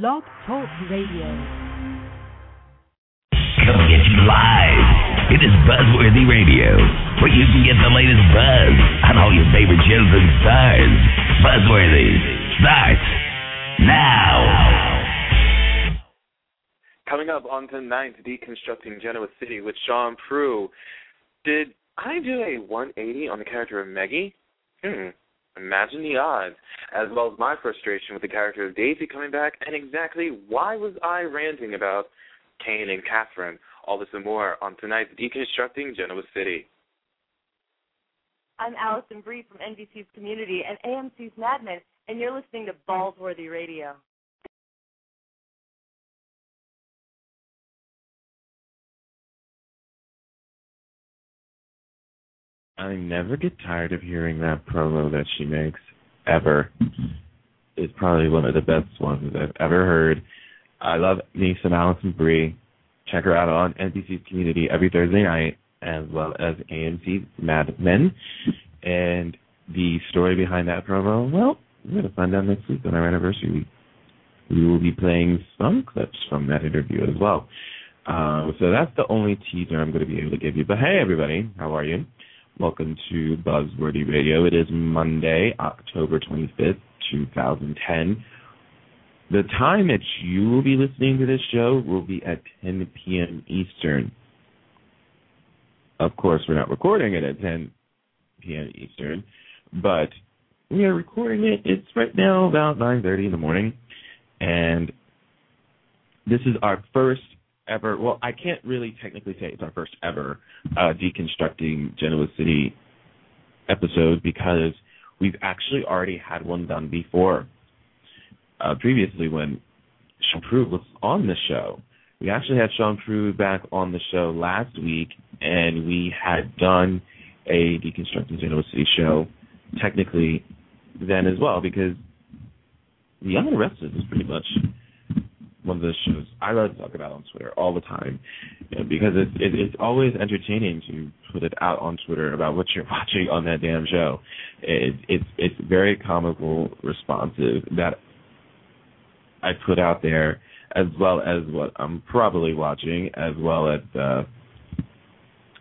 Blog Talk Radio. Coming at you live. It is Buzzworthy Radio, where you can get the latest buzz on all your favorite shows and stars. Buzzworthy starts now. Coming up on tonight's Deconstructing Genoa City with Shaun Proulx. Did I do a 180 on the character of Meggie? Hmm. Imagine the odds, as well as my frustration with the character of Daisy coming back, and exactly why was I ranting about Cane and Catherine. All this and more on tonight's Deconstructing Genoa City. I'm Alison Brie from NBC's Community and AMC's Mad Men, and you're listening to Ballsworthy Radio. I never get tired of hearing that promo that she makes ever. It's probably one of the best ones I've ever heard. I love some Alison Brie. Check her out on NBC's Community every Thursday night, as well as AMC's Mad Men. And the story behind that promo, well, we're going to find out next week on our anniversary week. We will be playing some clips from that interview as well. Um, so that's the only teaser I'm going to be able to give you. But hey, everybody, how are you? Welcome to Buzzworthy Radio. It is Monday, October 25th, 2010. The time that you will be listening to this show will be at 10 p.m. Eastern. Of course, we're not recording it at 10 p.m. Eastern, but we are recording it. It's right now about 9:30 in the morning, and this is our first ever. Well, I can't really technically say it's our first ever uh, deconstructing Genoa City episode because we've actually already had one done before. Uh, previously, when Shaun Proulx was on the show, we actually had Shaun Proulx back on the show last week, and we had done a deconstructing Genoa City show technically then as well because the Young and Restless is pretty much one of those shows I love to talk about on Twitter all the time, you know, because it's it, it's always entertaining to put it out on Twitter about what you're watching on that damn show. It, it's it's very comical, responsive that I put out there, as well as what I'm probably watching, as well as uh,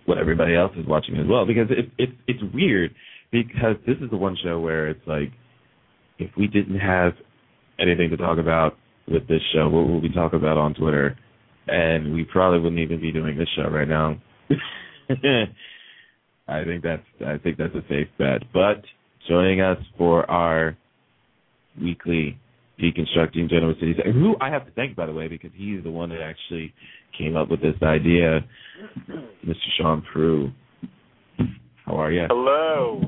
what everybody else is watching as well. Because it's it's it's weird because this is the one show where it's like if we didn't have anything to talk about with this show, what will we talk about on Twitter? And we probably wouldn't even be doing this show right now. I think that's I think that's a safe bet. But joining us for our weekly deconstructing Genoa City, who I have to thank by the way because he's the one that actually came up with this idea, Mr. Shaun Proulx. How are you? Hello.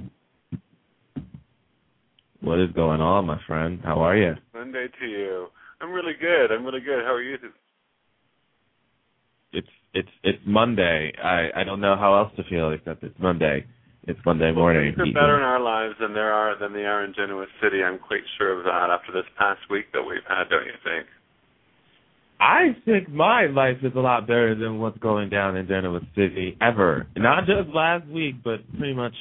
What is going on, my friend? How are you? Monday to you. I'm really good. I'm really good. How are you? It's it's it's Monday. I I don't know how else to feel except it's Monday. It's Monday morning. Things are better in our lives than there are than they are in Genoa City. I'm quite sure of that after this past week that we've had. Don't you think? I think my life is a lot better than what's going down in Genoa City ever. Not just last week, but pretty much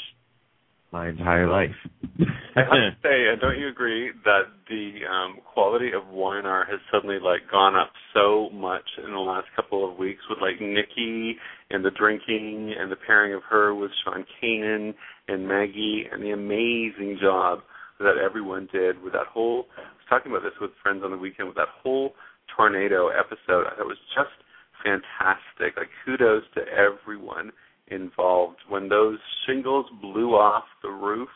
my entire life. I have to say, and don't you agree that the um quality of art has suddenly like gone up so much in the last couple of weeks with like Nikki and the drinking and the pairing of her with Sean Kanan and Maggie and the amazing job that everyone did with that whole I was talking about this with friends on the weekend with that whole tornado episode. It was just fantastic. Like kudos to everyone involved. When those shingles blew off the roof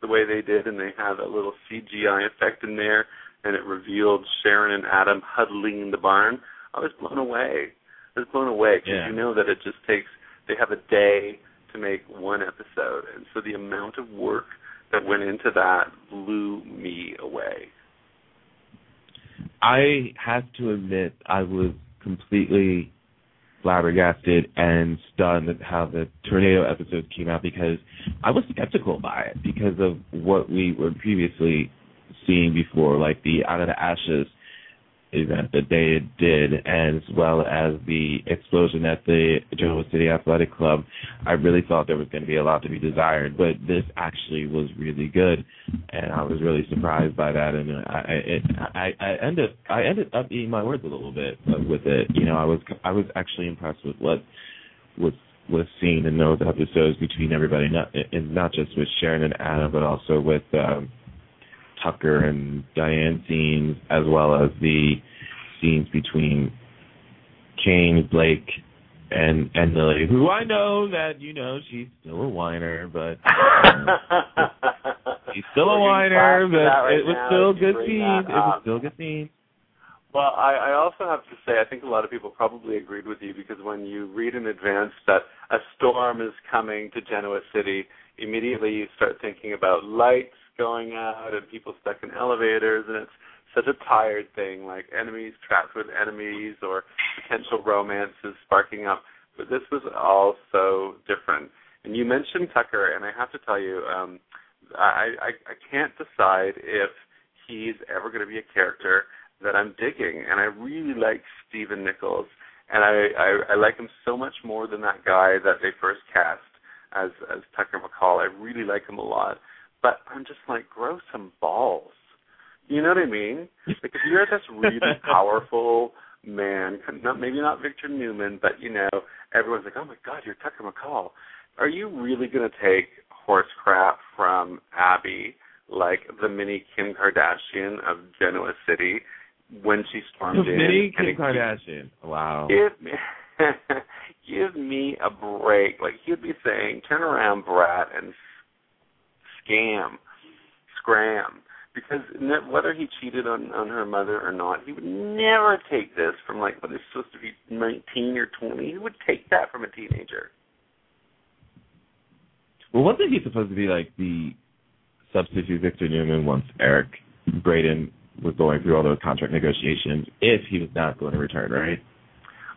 the way they did, and they had a little CGI effect in there, and it revealed Sharon and Adam huddling in the barn, I was blown away. I was blown away because Yeah. you know that it just takes. They have a day to make one episode, and so the amount of work that went into that blew me away. I have to admit I was completely flabbergasted and stunned at how the tornado episode came out because I was skeptical by it because of what we were previously seeing before, like the Out of the Ashes event that they did, as well as the explosion at the Genoa City Athletic Club, I really thought there was going to be a lot to be desired. But this actually was really good, and I was really surprised by that. And I, it, I, I ended, I ended up eating my words a little bit with it. You know, I was, I was actually impressed with what was was seen in those episodes between everybody, not and not just with Sharon and Anna, but also with. Um, Tucker and Diane scenes, as well as the scenes between Cane, Blake, and and Lily, who I know that you know she's still a whiner, but um, she's still a whiner, but right it was now, still good scenes. It was still good scenes. Well, I, I also have to say, I think a lot of people probably agreed with you because when you read in advance that a storm is coming to Genoa City, immediately you start thinking about lights going out and people stuck in elevators and it's such a tired thing, like enemies trapped with enemies or potential romances sparking up. But this was all so different. And you mentioned Tucker, and I have to tell you, um, I, I I can't decide if he's ever going to be a character that I'm digging. And I really like Stephen Nichols, and I, I I like him so much more than that guy that they first cast as as Tucker McCall. I really like him a lot but I'm just like, grow some balls. You know what I mean? Like if you're this really powerful man, not maybe not Victor Newman, but you know, everyone's like, oh my God, you're Tucker McCall. Are you really going to take horse crap from Abby, like the mini Kim Kardashian of Genoa City, when she stormed the in? Mini Kim Kardashian. Wow. Give me, give me a break. Like he'd be saying, turn around, brat, and scam, scram. Because whether he cheated on on her mother or not, he would never take this from like what is supposed to be nineteen or twenty. He would take that from a teenager. Well, wasn't he supposed to be like the substitute Victor Newman once Eric Braeden was going through all those contract negotiations if he was not going to return, right?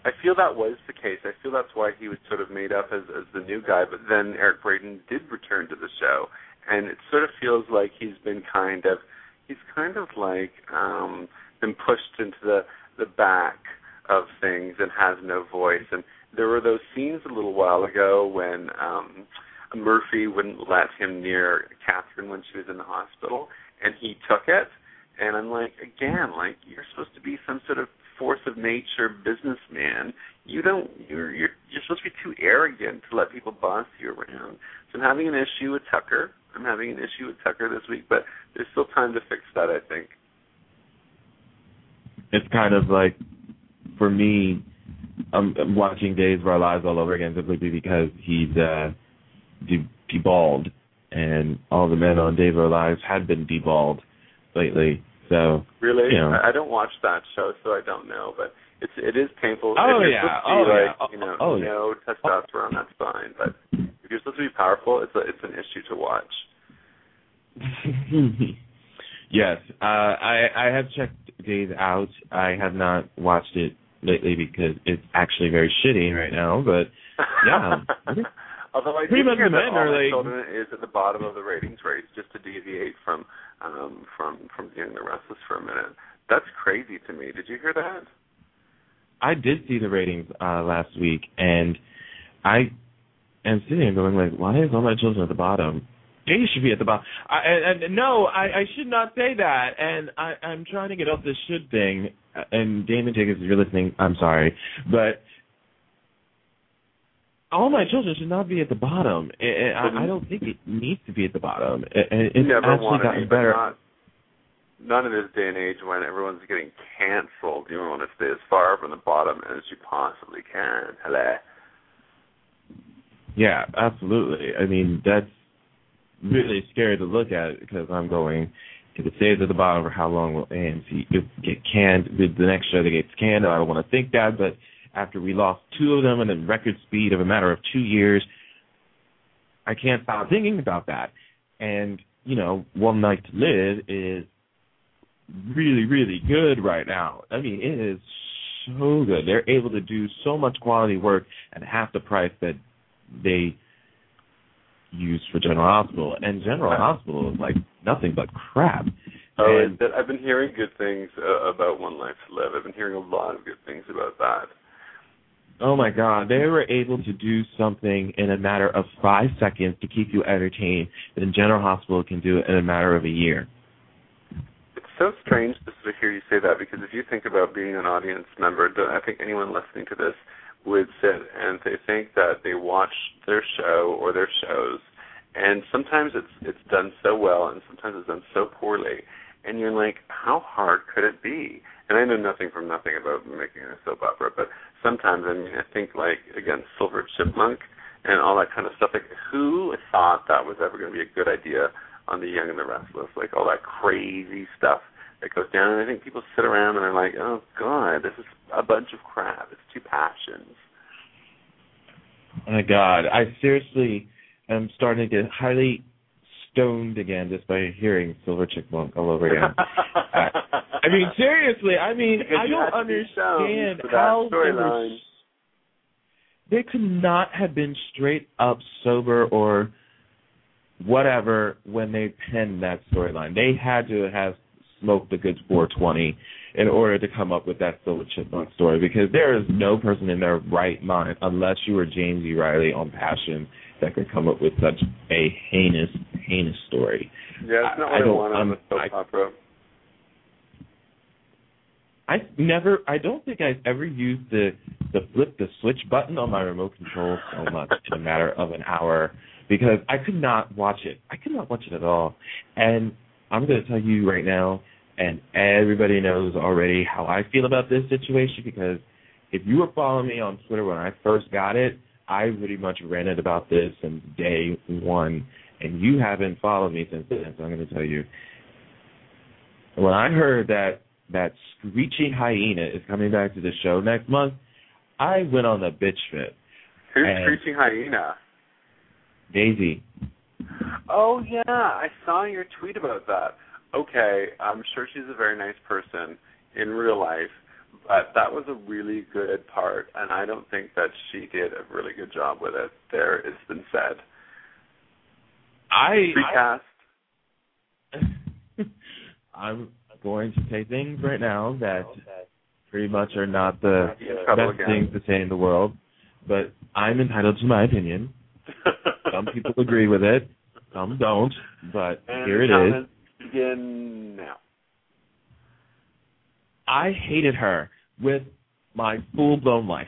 I feel that was the case. I feel that's why he was sort of made up as as the new guy. But then Eric Braeden did return to the show, and it sort of feels like he's been kind of he's kind of like um been pushed into the the back of things and has no voice. And there were those scenes a little while ago when um Murphy wouldn't let him near Catherine when she was in the hospital and he took it. And I'm like again like you're supposed to be some sort of force of nature businessman. You don't you're you're you're supposed to be too arrogant to let people boss you around. So I'm having an issue with Tucker I'm having an issue with Tucker this week, but there's still time to fix that. I think. It's kind of like, for me, I'm, I'm watching Days of Our Lives all over again simply because he's uh, de- deballed, and all the men on Days of Our Lives had been deballed lately. So really, you know. I don't watch that show, so I don't know, but it's it is painful. Oh yeah, oh like, yeah, you know, oh, no yeah. testosterone, that's fine. But you're supposed to be powerful, it's a it's an issue to watch. yes, uh, I I have checked Days out. I have not watched it lately because it's actually very shitty right now. But yeah. Although I Pretty do much hear the that men All are like- Children is at the bottom of the ratings race, just to deviate from um from from Young the Restless for a minute. That's crazy to me. Did you hear that? I did see the ratings uh last week, and I am sitting there going like, why is all my children at the bottom? They should be at the bottom. I, and, and no, I, I should not say that. And I, I'm trying to get off this should thing. And Damon Jacobs, if you're listening, I'm sorry, but all my children should not be at the bottom. And I, I don't think it needs to be at the bottom. And it's never actually gotten be, better. Not, not in this day and age when everyone's getting canceled. You want to stay as far from the bottom as you possibly can. Hello. Yeah, absolutely. I mean, that's really scary to look at because I'm going, if it stays at the bottom for how long will AMC get canned? With the next show that gets canned, I don't want to think that, but after we lost two of them in a record speed of a matter of two years, I can't stop thinking about that. And, you know, One Life to Live is really, really good right now. I mean, it is so good. They're able to do so much quality work at half the price that they use for General Hospital. And General Hospital is like nothing but crap. Oh, And- that, I've been hearing good things uh, about One Life to Live. I've been hearing a lot of good things about that. Oh my God, they were able to do something in a matter of five seconds to keep you entertained that General Hospital can do it in a matter of a year. It's so strange just to hear you say that because if you think about being an audience member, I think anyone listening to this would sit and they think that they watch their show or their shows, and sometimes it's it's done so well and sometimes it's done so poorly, and you're like, how hard could it be? And I know nothing from nothing about making a soap opera, but sometimes I mean I think like again Silver Chipmunk and all that kind of stuff. Like who thought that was ever going to be a good idea on The Young and the Restless? Like all that crazy stuff that goes down. And I think people sit around and are like, oh god, this is a bunch of crap. It's two passions. Oh my God, I seriously am starting to get highly stoned again just by hearing Silver Chipmunk all over again. I mean, seriously, I mean, Because I don't had to be stoned understand how they were. They could not have been straight up sober or whatever when they penned that storyline. They had to have smoked a good 420 in order to come up with that Silver Chipmunk story because there is no person in their right mind, unless you were James E. Reilly on Passion, that could come up with such a heinous, heinous story. Yeah, it's not I- what I don't- want on I'm- soap opera. I never, I don't think I've ever used the the flip the switch button on my remote control so much in a matter of an hour because I could not watch it. I could not watch it at all. And I'm going to tell you right now, and everybody knows already how I feel about this situation because if you were following me on Twitter when I first got it, I pretty much ranted about this since day one, and you haven't followed me since then. So I'm going to tell you. When I heard that that screeching hyena is coming back to the show next month, I went on a bitch fit. Who's Screeching Hyena? Daisy, Oh yeah, I saw your tweet about that. Okay, I'm sure she's a very nice person in real life, but that was a really good part, and I don't think that she did a really good job with it. There, it's been said. I, Recast. I'm going to say things right now that pretty much are not the best again. things to say in the world, but I'm entitled to my opinion. Some people agree with it, some don't, but and here it the is. Begin now. I hated her with my full blown life.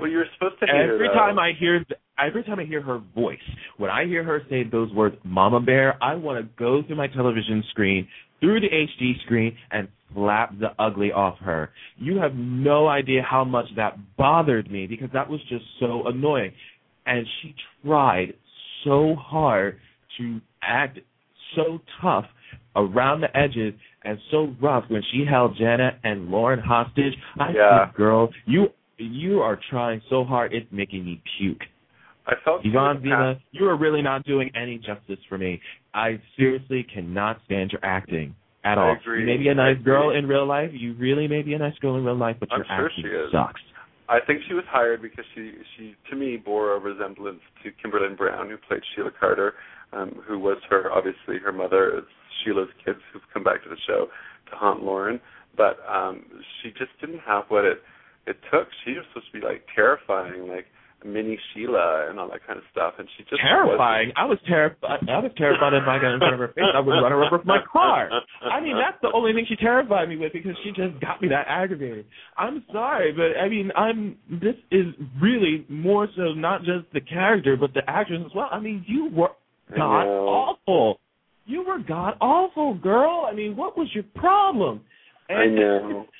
Well, you're supposed to hate her, Every though. time I hear every time I hear her voice, when I hear her say those words "Mama Bear," I want to go through my television screen, through the HD screen, and slap the ugly off her. You have no idea how much that bothered me because that was just so annoying. And she tried so hard to act so tough around the edges and so rough when she held Janet and Lauren hostage. I Yeah. said, "Girl, you you are trying so hard, it's making me puke." I felt Yvonne Zima, you are really not doing any justice for me. I seriously cannot stand your acting at all. You may be a nice girl in real life. You really may be a nice girl in real life, but I'm your sure acting sucks. I think she was hired because she, she to me, bore a resemblance to Kimberlin Brown, who played Sheila Carter, um, who was her obviously her mother. Sheila's kids who've come back to the show to haunt Lauren, but um, she just didn't have what it it took. She was supposed to be like terrifying, like mini Sheila and all that kind of stuff, and she just terrifying. I was terrified. I was terrified if I got in front of her face, I would run her over with my car. I mean, that's the only thing she terrified me with because she just got me that aggravated. I'm sorry, but I mean, I'm. This is really more so not just the character, but the actress as well. I mean, you were god awful. You were god awful, girl. I mean, what was your problem? I know.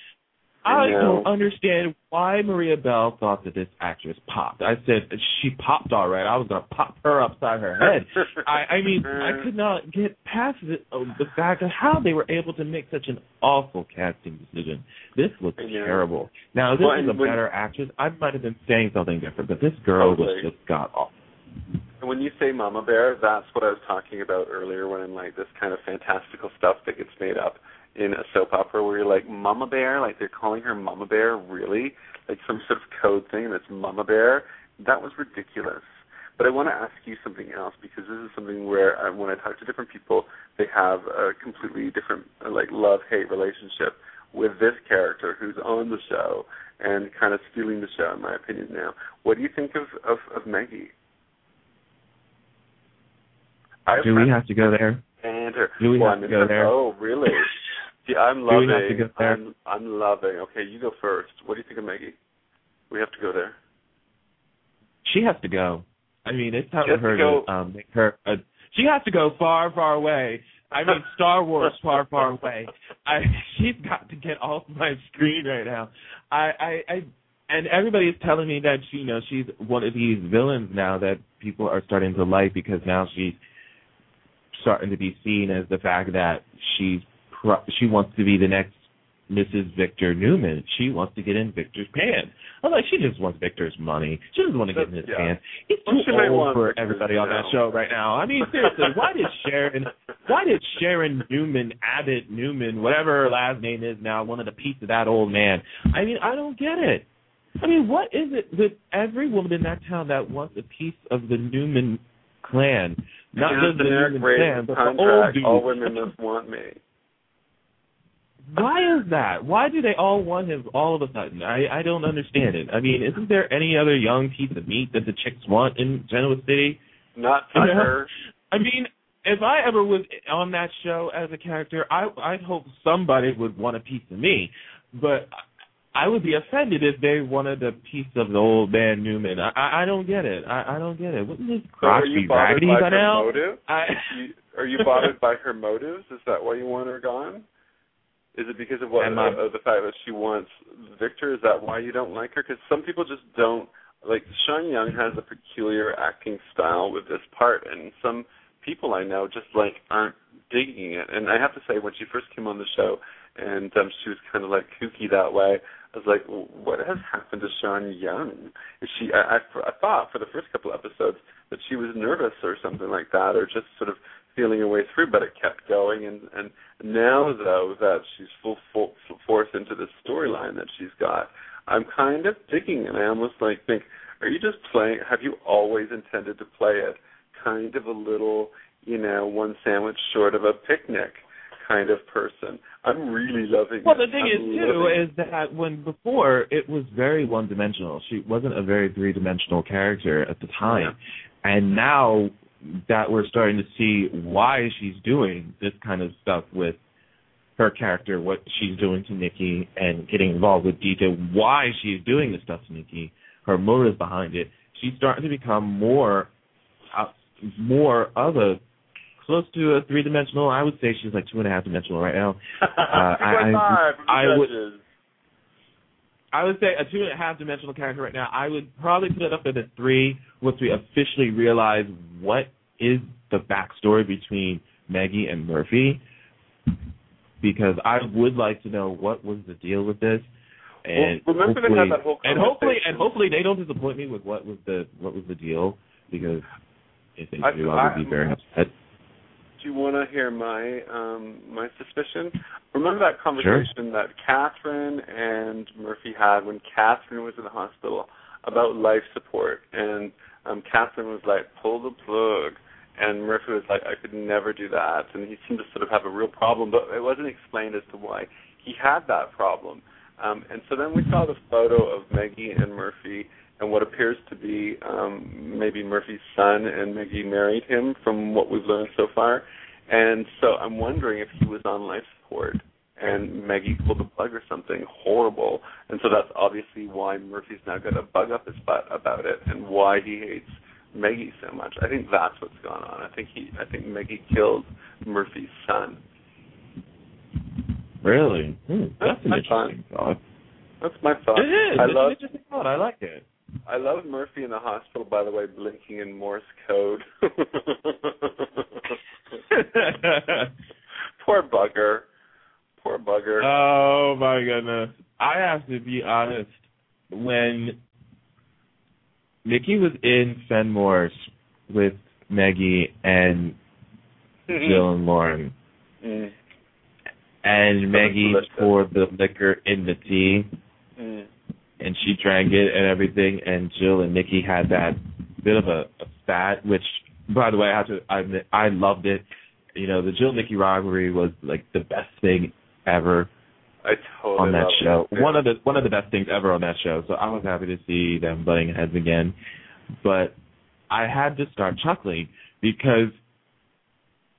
I I know. don't understand why Maria Bell thought that this actress popped. I said she popped all right. I was gonna pop her upside her head. I, I mean, I could not get past it, uh, the fact of how they were able to make such an awful casting decision. This looks terrible. Now, if this Well, was a better actress, I might have been saying something different, but this girl Totally. was just god awful. And when you say Mama Bear, that's what I was talking about earlier when I'm like this kind of fantastical stuff that gets made up in a soap opera where you're like Mama Bear, like they're calling her Mama Bear, really? Like some sort of code thing that's Mama Bear. That was ridiculous. But I want to ask you something else because this is something where uh, when I talk to different people, they have a completely different like love hate relationship with this character who's on the show and kind of stealing the show, in my opinion. Now, what do you think of of, of Maggie? Do we have to go there? Do we well, have to go her- there? Oh, really? See, I'm Do loving. we have to go there? I'm, I'm loving. Okay, you go first. What do you think of Maggie? We have to go there. She has to go. I mean, it's time for her to to um, make her. A, she has to go far, far away. I mean, Star Wars, far, far away. I she's got to get off my screen right now. I, I, I, and everybody is telling me that she, you know, she's one of these villains now that people are starting to like because now she's starting to be seen as the fact that she's pro- she wants to be the next Mrs. Victor Newman. She wants to get in Victor's pants. I'm like, she just wants Victor's money. She doesn't want to get in his Yeah. pants. He's too she old for everybody on that show right now. I mean, seriously, why did Sharon, why did Sharon Newman, Abbott Newman, whatever her last name is now, wanted a piece of that old man? I mean, I don't get it. I mean, what is it with every woman in that town that wants a piece of the Newman clan? Not just the rating clan, but the old contract. dudes. All women must want me. Why is that? Why do they all want him all of a sudden? I I don't understand it. I mean, isn't there any other young piece of meat that the chicks want in Genoa City? Not? Tucker. I mean, if I ever was on that show as a character, I I'd hope somebody would want a piece of me, but I would be offended if they wanted a piece of the old man Newman. I I, don't get it. I I don't get it. Wouldn't this So are crotch you be bothered raggedy by by her motive? I You, are you bothered by her motives? Is that why you want her gone? Is it because of what Am uh, the fact that she wants Victor? Is that why you don't like her? Because some people just don't like. Sean Young has a peculiar acting style with this part, and some people I know just like aren't digging it. And I have to say, when she first came on the show, and um, she was kind of like kooky that way. I was like, what has happened to Sean Young? Is she? I, I, I thought for the first couple episodes that she was nervous or something like that, or just sort of feeling her way through. But it kept going, and and now though that she's full, full, full force into this storyline that she's got, I'm kind of digging, and I almost like think, are you just playing? Have you always intended to play it? Kind of a little, you know, one sandwich short of a picnic kind of person. I'm really loving Well, it. the thing I'm is too is that when before it was very one dimensional. She wasn't a very three dimensional character at the time, and now that we're starting to see why she's doing this kind of stuff with her character, what she's doing to Nikki, and getting involved with Dita, why she's doing this stuff to Nikki, her motives behind it. She's starting to become more, uh, more of a close to a three dimensional. I would say she's like two and a half dimensional right now. Uh, I- I- I would- I would say a two and a half dimensional character right now. I would probably put it up at a three once we officially realize what is the backstory between Maggie and Murphy. Because I would like to know what was the deal with this. And Well, remember they hopefully, had that whole and hopefully and hopefully they don't disappoint me with what was the what was the deal because if they I- do I would be very upset. Do you want to hear my um my suspicion? Remember that conversation that Catherine and Murphy had when Catherine was in the hospital about life support, and um Catherine was like, "Pull the plug," and Murphy was like, "I could never do that," and he seemed to sort of have a real problem, but it wasn't explained as to why he had that problem. Um, and so then we saw the photo of Maggie and Murphy and what appears to be um, maybe Murphy's son, and Maggie married him from what we've learned so far. And so I'm wondering if he was on life support and Maggie pulled the plug or something horrible. And so that's obviously why Murphy's now got a bug up his butt about it and why he hates Maggie so much. I think that's what's gone on. I think he I think Maggie killed Murphy's son. Really? Hmm, that's an That's fine. interesting thought. That's my thought. It is. I it's love an interesting thought. I like it. I love Murphy in the hospital, by the way, blinking in Morse code. Poor bugger. Poor bugger. Oh my goodness. I have to be honest. When Nikki was in Fenmore's with Maggie and Jill and Lauren, Mm, and Maggie poured the liquor in the tea, mm. And she drank it and everything, and Jill and Nikki had that bit of a, a spat, which by the way, I have to I admit, I loved it. You know, the Jill Nikki rivalry was like the best thing ever I totally on that show. it. One of the one of the best things ever on that show. So I was happy to see them butting heads again. But I had to start chuckling because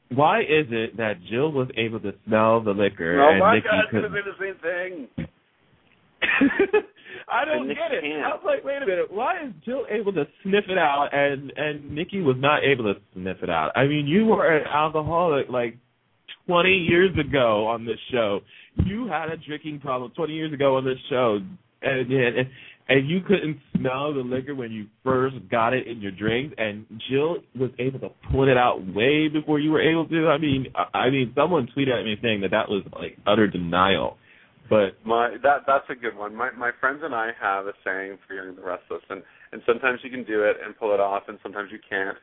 why is it that Jill was able to smell the liquor Oh and my Nikki God, it's couldn't? gonna be the same thing. I don't get it. can't. I was like, wait a minute, why is Jill able to sniff it out and and Nikki was not able to sniff it out? I mean, you were an alcoholic like 20 years ago on this show. You had a drinking problem 20 years ago on this show, and and and you couldn't smell the liquor when you first got it in your drinks, and Jill was able to pull it out way before you were able to. I mean, I I mean, someone tweeted at me saying that that was like utter denial. But My that that's a good one. My my friends and I have a saying for Young the Restless, and and sometimes you can do it and pull it off, and sometimes you can't.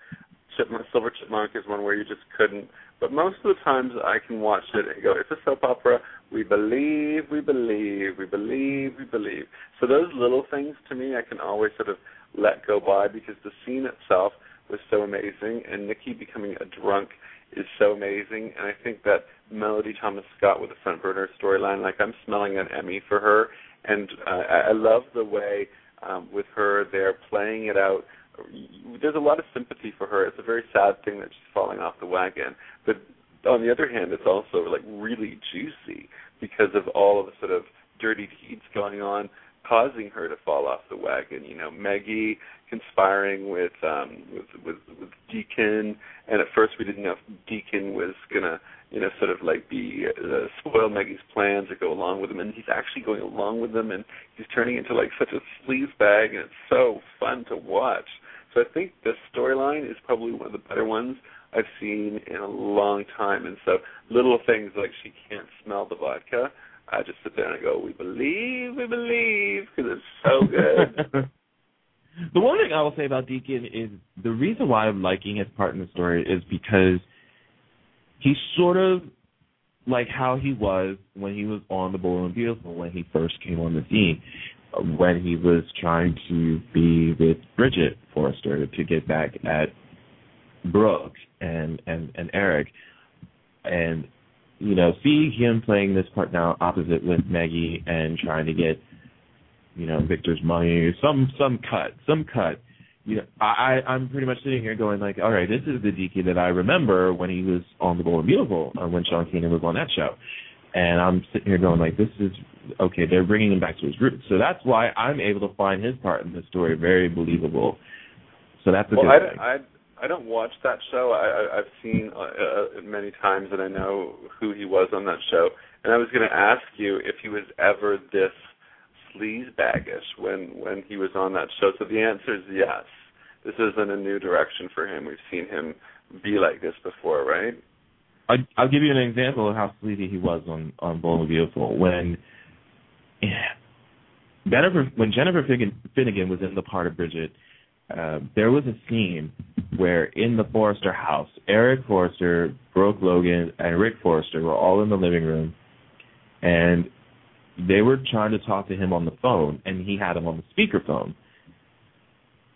Chipmunk, Silver Chipmunk is one where you just couldn't. But most of the times I can watch it and go, it's a soap opera. We believe, we believe, we believe, we believe. So those little things to me, I can always sort of let go by because the scene itself was so amazing, and Nikki becoming a drunk is so amazing. And I think that Melody Thomas Scott with the front burner storyline, like I'm smelling an Emmy for her, and uh, I love the way um, with her they're playing it out. There's a lot of sympathy for her. It's a very sad thing that she's falling off the wagon, but on the other hand, it's also like really juicy because of all of the sort of dirty deeds going on, causing her to fall off the wagon. You know, Maggie conspiring with um with with, with Deacon, and at first we didn't know if Deacon was gonna you know sort of like be uh, spoil Maggie's plans or go along with them, and he's actually going along with them, and he's turning into like such a sleaze bag, and it's so fun to watch. So I think this storyline is probably one of the better ones I've seen in a long time. And so little things like she can't smell the vodka, I just sit there and I go, "We believe, we believe," because it's so good. the one thing I will say about Deacon is the reason why I'm liking his part in the story is because he's sort of like how he was when he was on the Bold and Beautiful when he first came on the scene, uh, when he was trying to be with Bridget Forrester to get back at Brooke and and and Eric, and you know see him playing this part now opposite with Maggie and trying to get you know Victor's money, some some cut, some cut. You know, I I'm pretty much sitting here going like, all right, this is the Deaky that I remember when he was on The Bold and Beautiful, uh, when Sean Kanan was on that show, and I'm sitting here going like, this is okay. They're bringing him back to his roots, so that's why I'm able to find his part in the story very believable. So that's a well, good I, thing. I I don't watch that show. I, I I've seen uh, uh, many times, and I know who he was on that show. And I was going to ask you if he was ever this sleaze baggish when when he was on that show. So the answer is yes. This isn't a new direction for him. We've seen him be like this before, right? I, I'll give you an example of how sleazy he was on on Bold and Beautiful when yeah, Jennifer when Jennifer Finnigan was in the part of Bridget. Uh, there was a scene where in the Forrester house, Eric Forrester, Brooke Logan, and Rick Forrester were all in the living room, and they were trying to talk to him on the phone, and he had him on the speakerphone,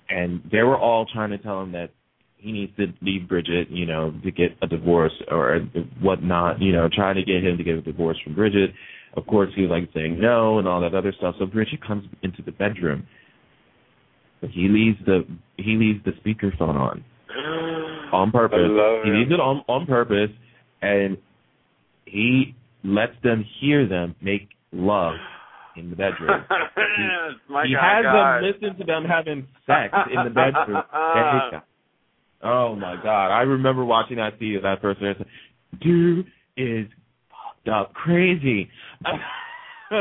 and they were all trying to tell him that he needs to leave Bridget, you know, to get a divorce or whatnot, you know, trying to get him to get a divorce from Bridget. Of course, he was like saying no and all that other stuff. So Bridget comes into the bedroom, he leaves the he leaves the speakerphone on on purpose. He leaves it on on purpose, and he lets them hear them make love in the bedroom. He God, has God. them listen to them having sex in the bedroom. Oh my god! I remember watching that scene that person. "Dude is fucked up, crazy." so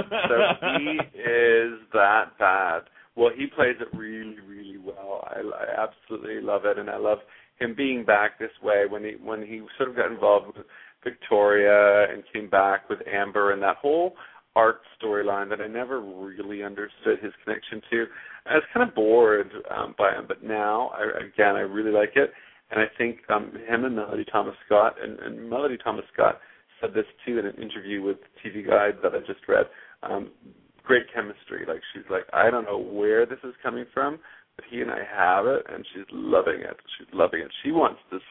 he is that bad. Well, he plays it really, really well. I, I absolutely love it, and I love him being back this way when he when he sort of got involved with Victoria and came back with Amber and that whole art storyline that I never really understood his connection to. I was kind of bored um, by him, but now, I, again, I really like it. And I think um, him and Melody Thomas Scott, and, and Melody Thomas Scott said this too in an interview with TV Guide that I just read. Um, great chemistry. Like she's like, I don't know where this is coming from, but he and I have it, and she's loving it. She's loving it. She wants this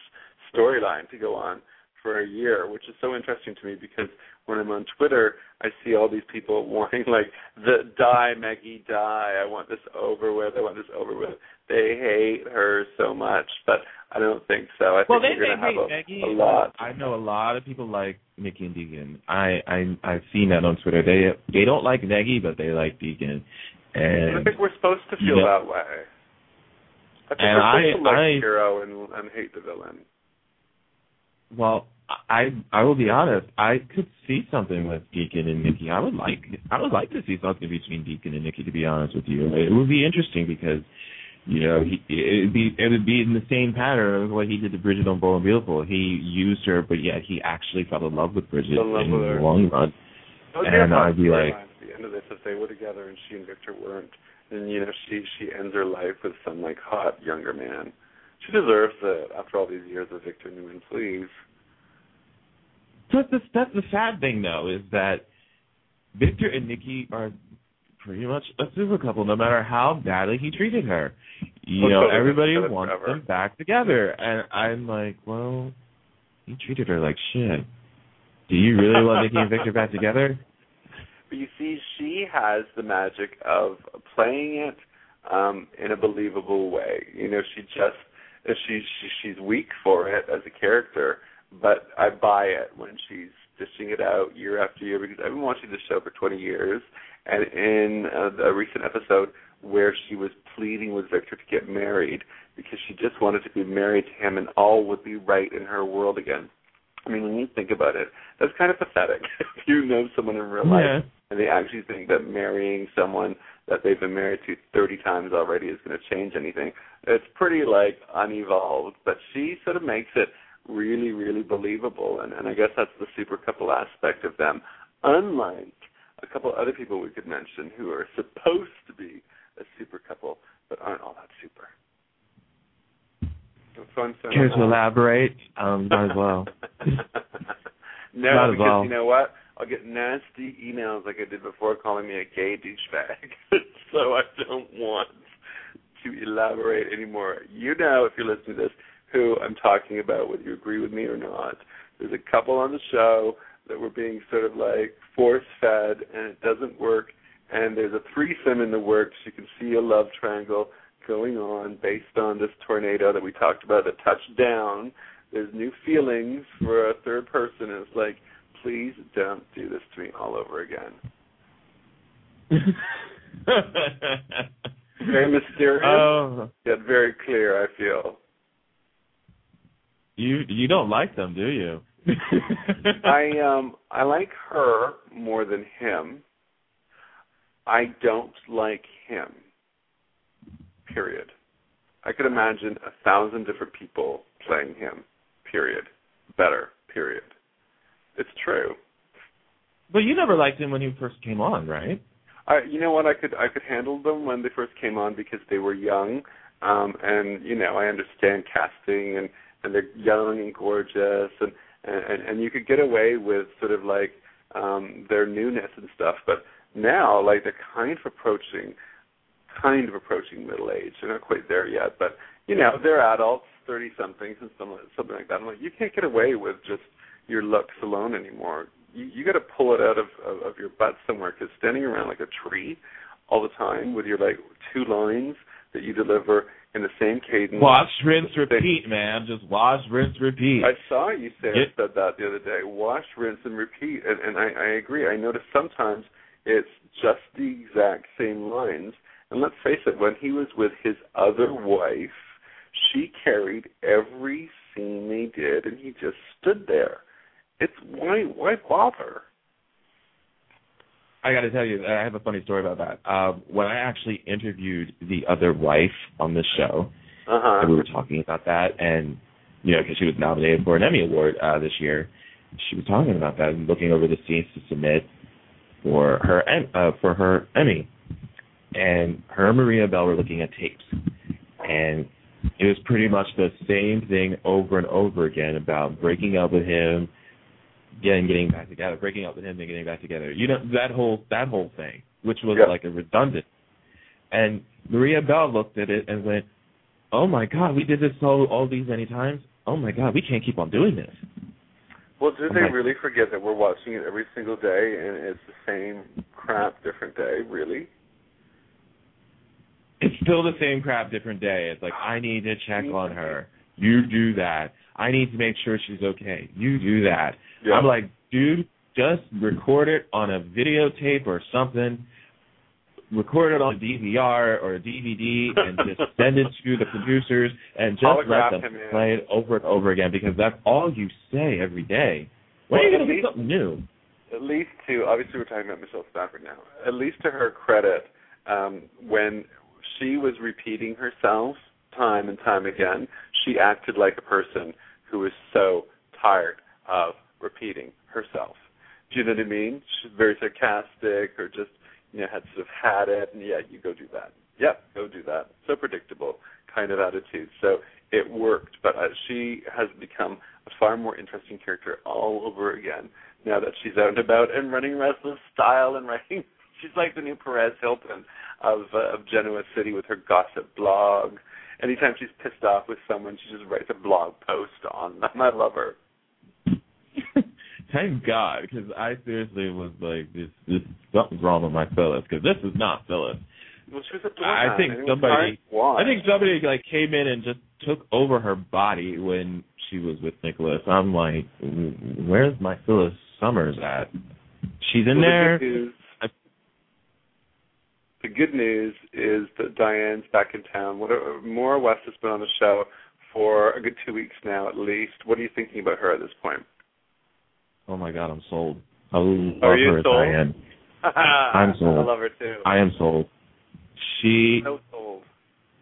storyline to go on for a year, which is so interesting to me because when I'm on Twitter, I see all these people wanting like the die Maggie die. I want this over with. I want this over with. They hate her so much, but I don't think so. I well, think they, we're they gonna hate have a, Maggie. a lot. I know a lot of people like Nikki and Deacon. I I I've seen that on Twitter. They they don't like Maggie, but they like Deacon. And I think we're supposed to feel you know, that way. I think And we're I- supposed to like I- the hero and, and hate the villain. Well, I I will be honest. I could see something with Deacon and Nikki. I would like I would like to see something between Deacon and Nikki. To be honest with you, it would be interesting because you know he it would be it would be in the same pattern of what he did to Bridget on Bold and Beautiful. He used her, but yet he actually fell in love with Bridget in with the long run. Would And be a fun I'd be like- at the end of this, if they were together and she and Victor weren't, then you know she she ends her life with some like hot younger man. She deserves it after all these years of Victor Newman. Please. That's the that's the sad thing though is that Victor and Nikki are pretty much a super couple, no matter how badly he treated her. You Well, know, so everybody wants forever. them back together, and I'm like, well, he treated her like shit. Do you really want Nikki and Victor back together? But you see, she has the magic of playing it um in a believable way. You know, she just she, she she's weak for it as a character, but I buy it when she's dishing it out year after year because I've been watching this show for 20 years, and in uh, a, a recent episode where she was pleading with Victor to get married because she just wanted to be married to him and all would be right in her world again. I mean, when you think about it, that's kind of pathetic. if you know someone in real life Yeah. and they actually think that marrying someone that they've been married to 30 times already is going to change anything. It's pretty like unevolved, but she sort of makes it really, really believable, and, and I guess that's the super couple aspect of them. Unlike a couple other people we could mention who are supposed to be a super couple, but aren't all that super. So I'm saying Care that. to elaborate? Um, might as well. no, Might as because well. you know what? I'll get nasty emails like I did before calling me a gay douchebag. so I don't want to elaborate anymore. You know, if you're listening to this, who I'm talking about, whether you agree with me or not. There's a couple on the show that were being sort of like force fed, and it doesn't work. And there's a threesome in the works. You can see a love triangle going on based on this tornado that we talked about that touched down. There's new feelings for a third person, and it's like, please don't do this to me all over again. Very mysterious, oh, yet very clear. I feel. You you don't like them, do you? I um I like her more than him. I don't like him. Period. I could imagine a thousand different people playing him. Period. Better. Period. It's true. But you never liked him when he first came on, right? I you know what I could I could handle them when they first came on because they were young. Um and you know, I understand casting and and they're young and gorgeous and and and you could get away with sort of like um their newness and stuff. But now like they're kind of approaching kind of approaching middle age. They're not quite there yet but you know they're adults thirty somethings and something something like that. I'm like you can't get away with just your looks alone anymore. You you got to pull it out of, of of your butt somewhere because standing around like a tree all the time with your like two lines that you deliver in the same cadence Wash, rinse, repeat, man. Just wash, rinse, repeat. I saw you say Get- said that the other day. Wash, rinse, and repeat. And, and I, I agree. I notice sometimes it's just the exact same lines. And let's face it, when he was with his other wife, she carried every scene they did, and he just stood there. It's why why bother? I got to tell you, I have a funny story about that. Um, when I actually interviewed the other wife on the show, Uh huh. and we were talking about that, and you know, because she was nominated for an Emmy Award uh, this year, she was talking about that and looking over the scenes to submit for her uh, for her Emmy, and her and Maria Bell were looking at tapes, and it was pretty much the same thing over and over again about breaking up with him, getting getting back together, breaking up with him and getting back together. You know that whole that whole thing, which was Yeah. like a redundant. And Maria Bell looked at it and went, "Oh my God, we did this all all these many times. Oh my God, we can't keep on doing this." Well, do they really forget that we're watching it every single day and it's the same crap, different day? Really? It's still the same crap, different day. It's like I need to check on her. You do that. I need to make sure she's okay. You do that. Yeah. I'm like, dude, just record it on a videotape or something. Record it on a DVR or a DVD and just send it to the producers and just Holograph let them him play it over and over again because that's all you say every day. When are you gonna at do something new? at least to obviously we're talking about Michelle Stafford now. At least to her credit, um, when she was repeating herself time and time again, she acted like a person who was so tired of repeating herself. Do you know what I mean? She's very sarcastic or just you know had sort of had it and yeah, you go do that. Yep, go do that. So predictable kind of attitude. So it worked, but uh, she has become a far more interesting character all over again now that she's out and about and running Restless Style and writing. She's like the new Perez Hilton of uh, of Genoa City with her gossip blog. Anytime she's pissed off with someone, she just writes a blog post on them. I love her. Thank God, because I seriously was like, this, this something's wrong with my Phyllis, because this is not Phyllis. Well, she was a I think and it was somebody- hard to watch. I think somebody like came in and just took over her body when she was with Nicholas. I'm like, where's my Phyllis Summers at? She's in Well, there. The good, news, I- the good news is that Diane's back in town. What Maura West has been on the show for a good two weeks now, at least. What are you thinking about her at this point? Oh my God, I'm sold. I love Are you her sold? Diane. I'm sold. I love her too. I am sold. She so sold.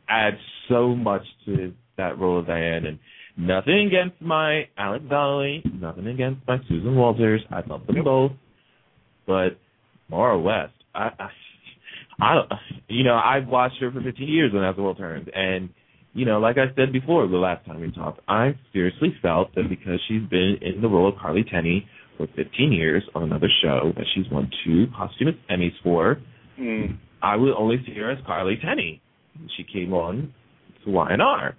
adds so much to that role of Diane, and nothing against my Alex Donnelley, nothing against my Susan Walters. I love them both, but Maura West, I, I, I don't, you know, I've watched her for 15 years when As the World Turns, and you know, like I said before, the last time we talked, I seriously felt that because she's been in the role of Carly Tenney for 15 years on another show that she's won two posthumous Emmys for, Mm. I would only see her as Carly Tenney. She came on to YNR.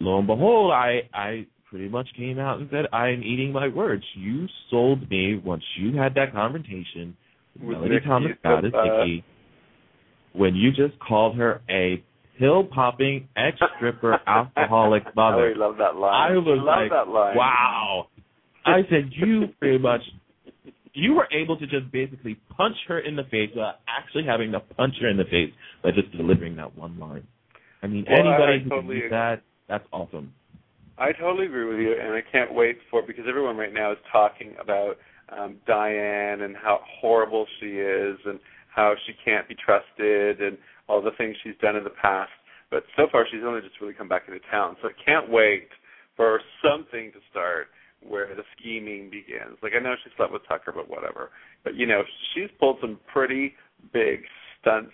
Lo and behold, I I pretty much came out and said, I'm eating my words. You sold me once you had that confrontation with With Melody Nikki, Thomas Scott said as. Nikki when you just called her a pill popping ex stripper alcoholic mother. I really love that line. I was love like, that line. Wow. I said you pretty much you were able to just basically punch her in the face without actually having to punch her in the face by just delivering that one line. I mean, Well, anybody I who totally can do that, that's awesome. I totally agree with you, and I can't wait for because everyone right now is talking about um, Diane and how horrible she is and how she can't be trusted and all the things she's done in the past. But so far, she's only just really come back into town, so I can't wait for something to start where the scheming begins. Like I know she slept with Tucker, but whatever. But you know, she's pulled some pretty big stunts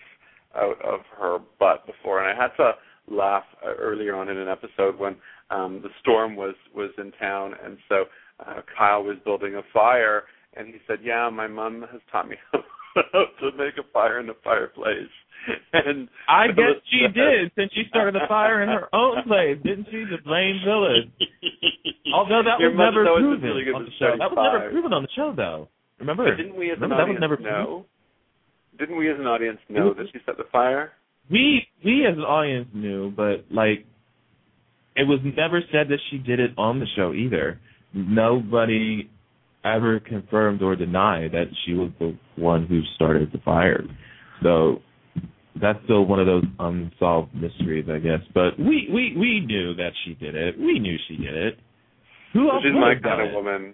out of her butt before, and I had to laugh uh, earlier on in an episode when um the storm was was in town, and so uh, Kyle was building a fire, and he said, "Yeah, my mom has taught me how to make a fire in the fireplace." And I guess she did, since she started the fire in her own place, didn't she? The blame Phyllis. Although that Your was never always been proven really good on the show. That was never proven on the show, though. Remember? But didn't we as an Remember, that audience never proven? know? Didn't we as an audience know that she set the fire? we we as an audience knew, but like it was never said that she did it on the show either. Nobody ever confirmed or denied that she was the one who started the fire. So that's still one of those unsolved mysteries, I guess. But we we we knew that she did it. We knew she did it. Who else She's my kind of woman.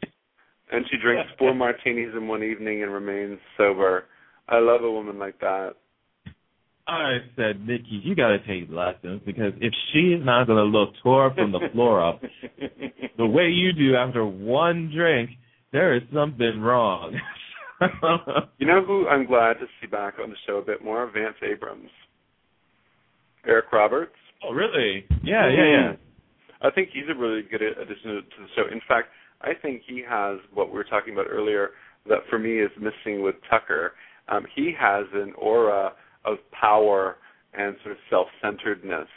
And she drinks four martinis in one evening and remains sober. I love a woman like that. I said, Nikki, you got to take lessons because if she is not going to look tore from the floor up the way you do after one drink, there is something wrong. You know who I'm glad to see back on the show a bit more? Vance Abrams. Eric Roberts. oh, really? Yeah, yeah, yeah. I think he's a really good addition to the show. In fact, I think he has what we were talking about earlier that for me is missing with Tucker. Um, he has an aura of power and sort of self-centeredness,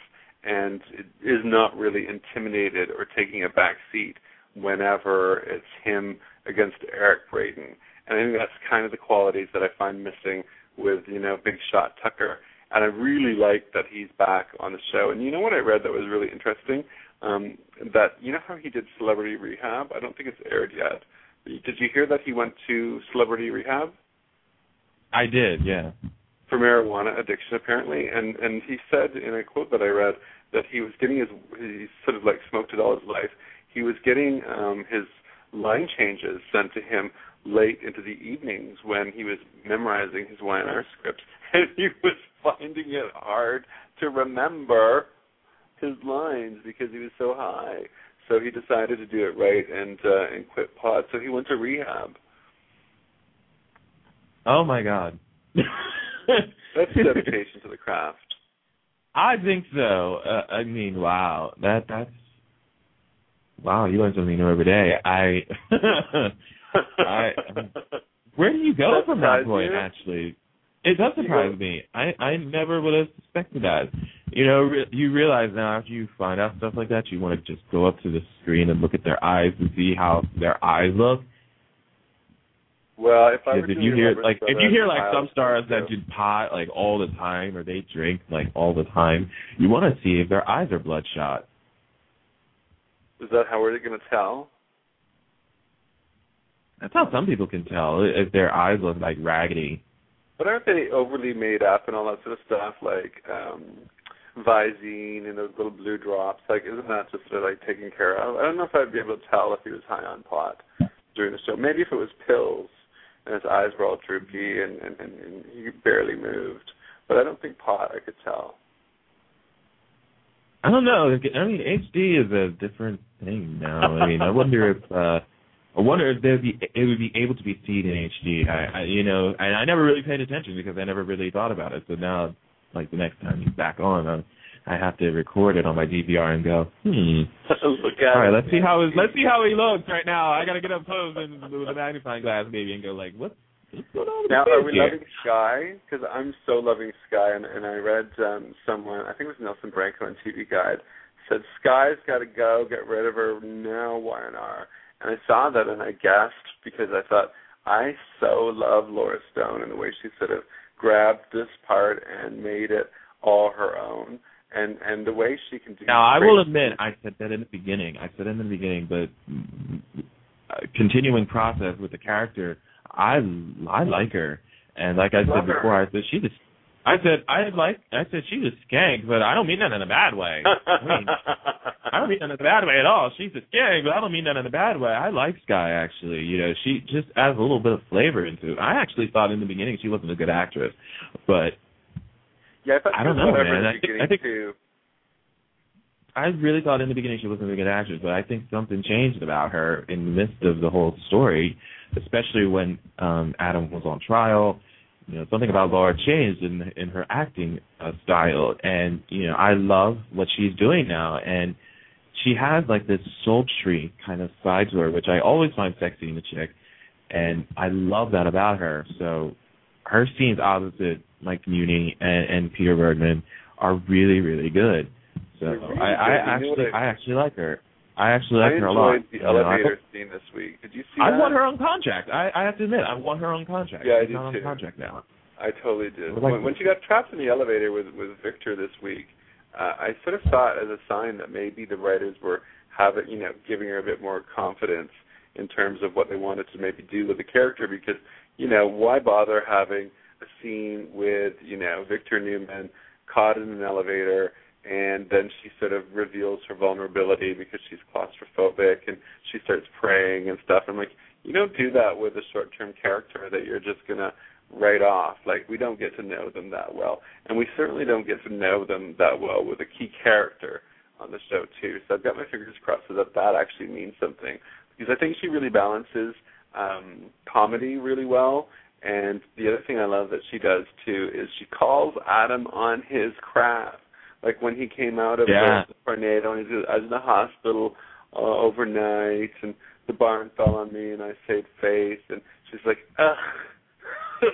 and is not really intimidated or taking a back seat whenever it's him against Eric Braeden. And I think that's kind of the qualities that I find missing with you know Big Shot Tucker. And I really like that he's back on the show. And you know what I read that was really interesting? Um, that you know how he did Celebrity Rehab. I don't think it's aired yet. Did you hear that he went to Celebrity Rehab? I did, yeah. For marijuana addiction, apparently, and and he said in a quote that I read that he was getting his he sort of like smoked it all his life. He was getting um his line changes sent to him late into the evenings when he was memorizing his YNR scripts, and he was finding it hard to remember his lines because he was so high. So he decided to do it right and uh, and quit pot. So he went to rehab. Oh my god. That's dedication to the craft. I think so. Uh, I mean, wow. That that's wow. You learn something new every day. I, I, where do you go That from that point? you? Actually, it does surprise me. I I never would have suspected that. You know, re- you realize now after you find out stuff like that, you want to just go up to the screen and look at their eyes and see how their eyes look. Well, if I if you hear like if you hear like some stars that do pot like all the time or they drink like all the time, you want to see if their eyes are bloodshot. Is that how we're going to tell? That's how some people can tell if their eyes look like raggedy. But aren't they overly made up and all that sort of stuff, like um Visine and those little blue drops? Like, isn't that just sort of like taken care of? I don't know if I'd be able to tell if he was high on pot during the show. Maybe if it was pills and his eyes were all droopy and, and, and, and he barely moved. But I don't think pot I could tell. I don't know. I mean, HD is a different thing now. I mean, I wonder if uh I wonder if there'd be it would be able to be seen in HD. I, I you know, and I never really paid attention because I never really thought about it. So now, like the next time he's back on, I, I have to record it on my DVR and go, hmm. At All right, let's see how his, let's see how he looks right now. I gotta get up close and with a magnifying glass maybe and go like, what? What's going on with Now, are we here? loving Sky? Because I'm so loving Sky, and, and I read um, someone, I think it was Nelson Branco on TV Guide, said Sky's got to go, get rid of her now, YNR. And I saw that and I gasped because I thought I so love Laura Stone and the way she sort of grabbed this part and made it all her own, and and the way she can do. Now I will admit I said that in the beginning. I said in the beginning, but uh, continuing process with the character, I I like her, and like I said her. before, I said she just. I said I like. I said she's a skank, but I don't mean that in a bad way. I mean, I don't mean that in a bad way at all. She's a skank, but I don't mean that in a bad way. I like Sky actually. You know, she just adds a little bit of flavor into it. I actually thought in the beginning she wasn't a good actress, but yeah, I, thought I don't know, man. I think- I think- too. I really thought in the beginning she wasn't a good actress, but I think something changed about her in the midst of the whole story, especially when um Adam was on trial. You know, something about Laura changed in in her acting uh, style, and you know, I love what she's doing now, and she has like this sultry kind of side to her, which I always find sexy in a chick, and I love that about her. So her scenes opposite Mike Muhney and, and Peter Bergman are really, really good. So I, I good. You know actually I- I actually like her. I actually I like her a lot. the You know, I elevator scene this week. Did you see I that? want her on contract. I, I have to admit, I want her on contract. Yeah, I do not on too. contract now. I totally did. Well, like- when, when she got trapped in the elevator with with Victor this week, uh, I sort of saw it as a sign that maybe the writers were having, you know, giving her a bit more confidence in terms of what they wanted to maybe do with the character. Because, you know, why bother having a scene with, you know, Victor Newman caught in an elevator and then she sort of reveals her vulnerability because she's claustrophobic and she starts praying and stuff. I'm like, you don't do that with a short term character that you're just gonna write off. Like we don't get to know them that well. And we certainly don't get to know them that well with a key character on the show too. So I've got my fingers crossed so that that actually means something. Because I think she really balances um comedy really well. And the other thing I love that she does too is she calls Adam on his craft. Like when he came out of Yeah. the tornado and he was I was in the hospital uh, overnight and the barn fell on me and I saved face and she's like, Ugh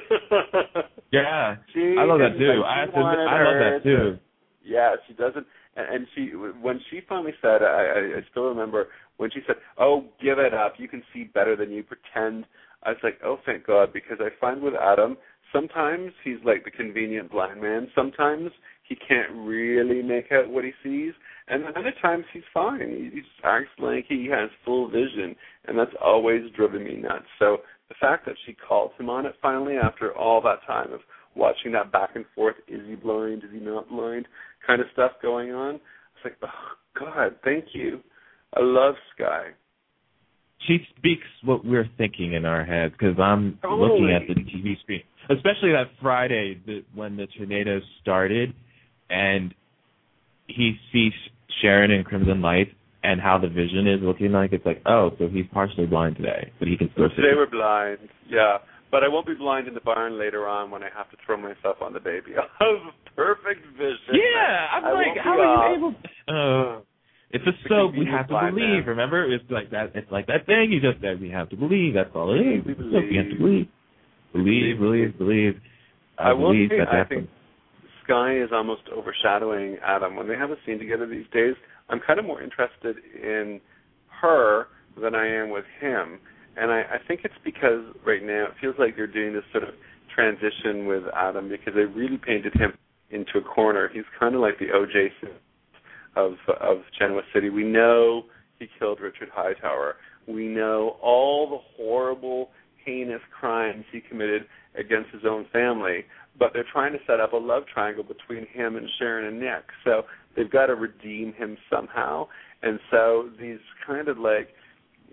Yeah, she I love that too. like, I have to I love that too. to- yeah, she doesn't. And, and she, when she finally said, I, I, I still remember when she said, "Oh, give it up. You can see better than you pretend." I was like, "Oh, thank God," because I find with Adam, sometimes he's like the convenient blind man. Sometimes he can't really make out what he sees, and then other times he's fine. He, he just acts like he has full vision, and that's always driven me nuts. So the fact that she called him on it finally after all that time of watching that back and forth, is he blind, is he not blind, kind of stuff going on. It's like, oh God, thank you. I love Sky. She speaks what we're thinking in our heads because I'm Totally. looking at the TV screen, especially that Friday the, when the tornado started, and he sees Sharon in Crimson Light and how the vision is looking like. It's like, oh, so he's partially blind today, but he can still see. They were blind, yeah. But I won't be blind in the barn later on when I have to throw myself on the baby. I'll have perfect vision. Yeah, I'm I like, how are you able? Uh, it's a soap. We have to believe. man. Remember, it's like that. It's like that thing you just said. We have to believe. That's all it is. We soap. We have to believe. believe. Believe, believe, believe. I, I will believe say, that I happens. think Sky is almost overshadowing Adam. When they have a scene together these days, I'm kind of more interested in her than I am with him. And I, I think it's because right now it feels like they're doing this sort of transition with Adam because they really painted him into a corner. He's kind of like the O.J. Of of Genoa City. We know he killed Richard Hightower. We know all the horrible, heinous crimes he committed against his own family. But they're trying to set up a love triangle between him and Sharon and Nick. So they've got to redeem him somehow. And so these kind of like,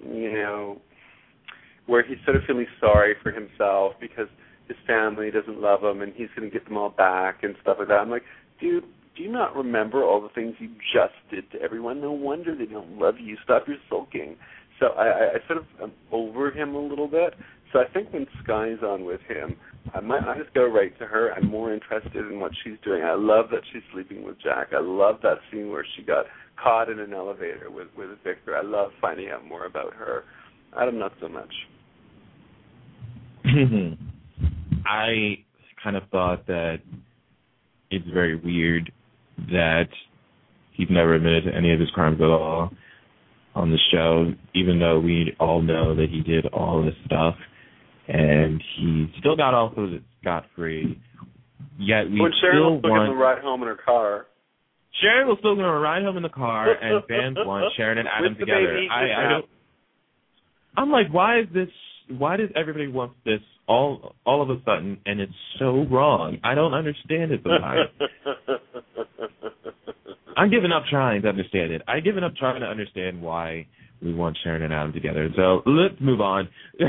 you know, where he's sort of feeling sorry for himself because his family doesn't love him and he's going to get them all back and stuff like that. I'm like, dude, do you not remember all the things you just did to everyone? No wonder they don't love you. Stop your sulking. So I, I, sort of am over him a little bit. So I think when Sky's on with him, I might I just go right to her. I'm more interested in what she's doing. I love that she's sleeping with Jack. I love that scene where she got caught in an elevator with with Victor. I love finding out more about her. Adam, not so much. I kind of thought that it's very weird that he's never admitted to any of his crimes at all on the show, even though we all know that he did all this stuff, and he still got off with it scot free. Yet we when Sharon still was want the ride home in her car. Sharon was still to ride home in the car, and fans want Sharon and Adam together. I, I don't. I'm like, why is this? Why does everybody want this all all of a sudden? And it's so wrong. I don't understand it sometimes. I'm giving up trying to understand it. I've given up trying to understand why we want Sharon and Adam together. So let's move on.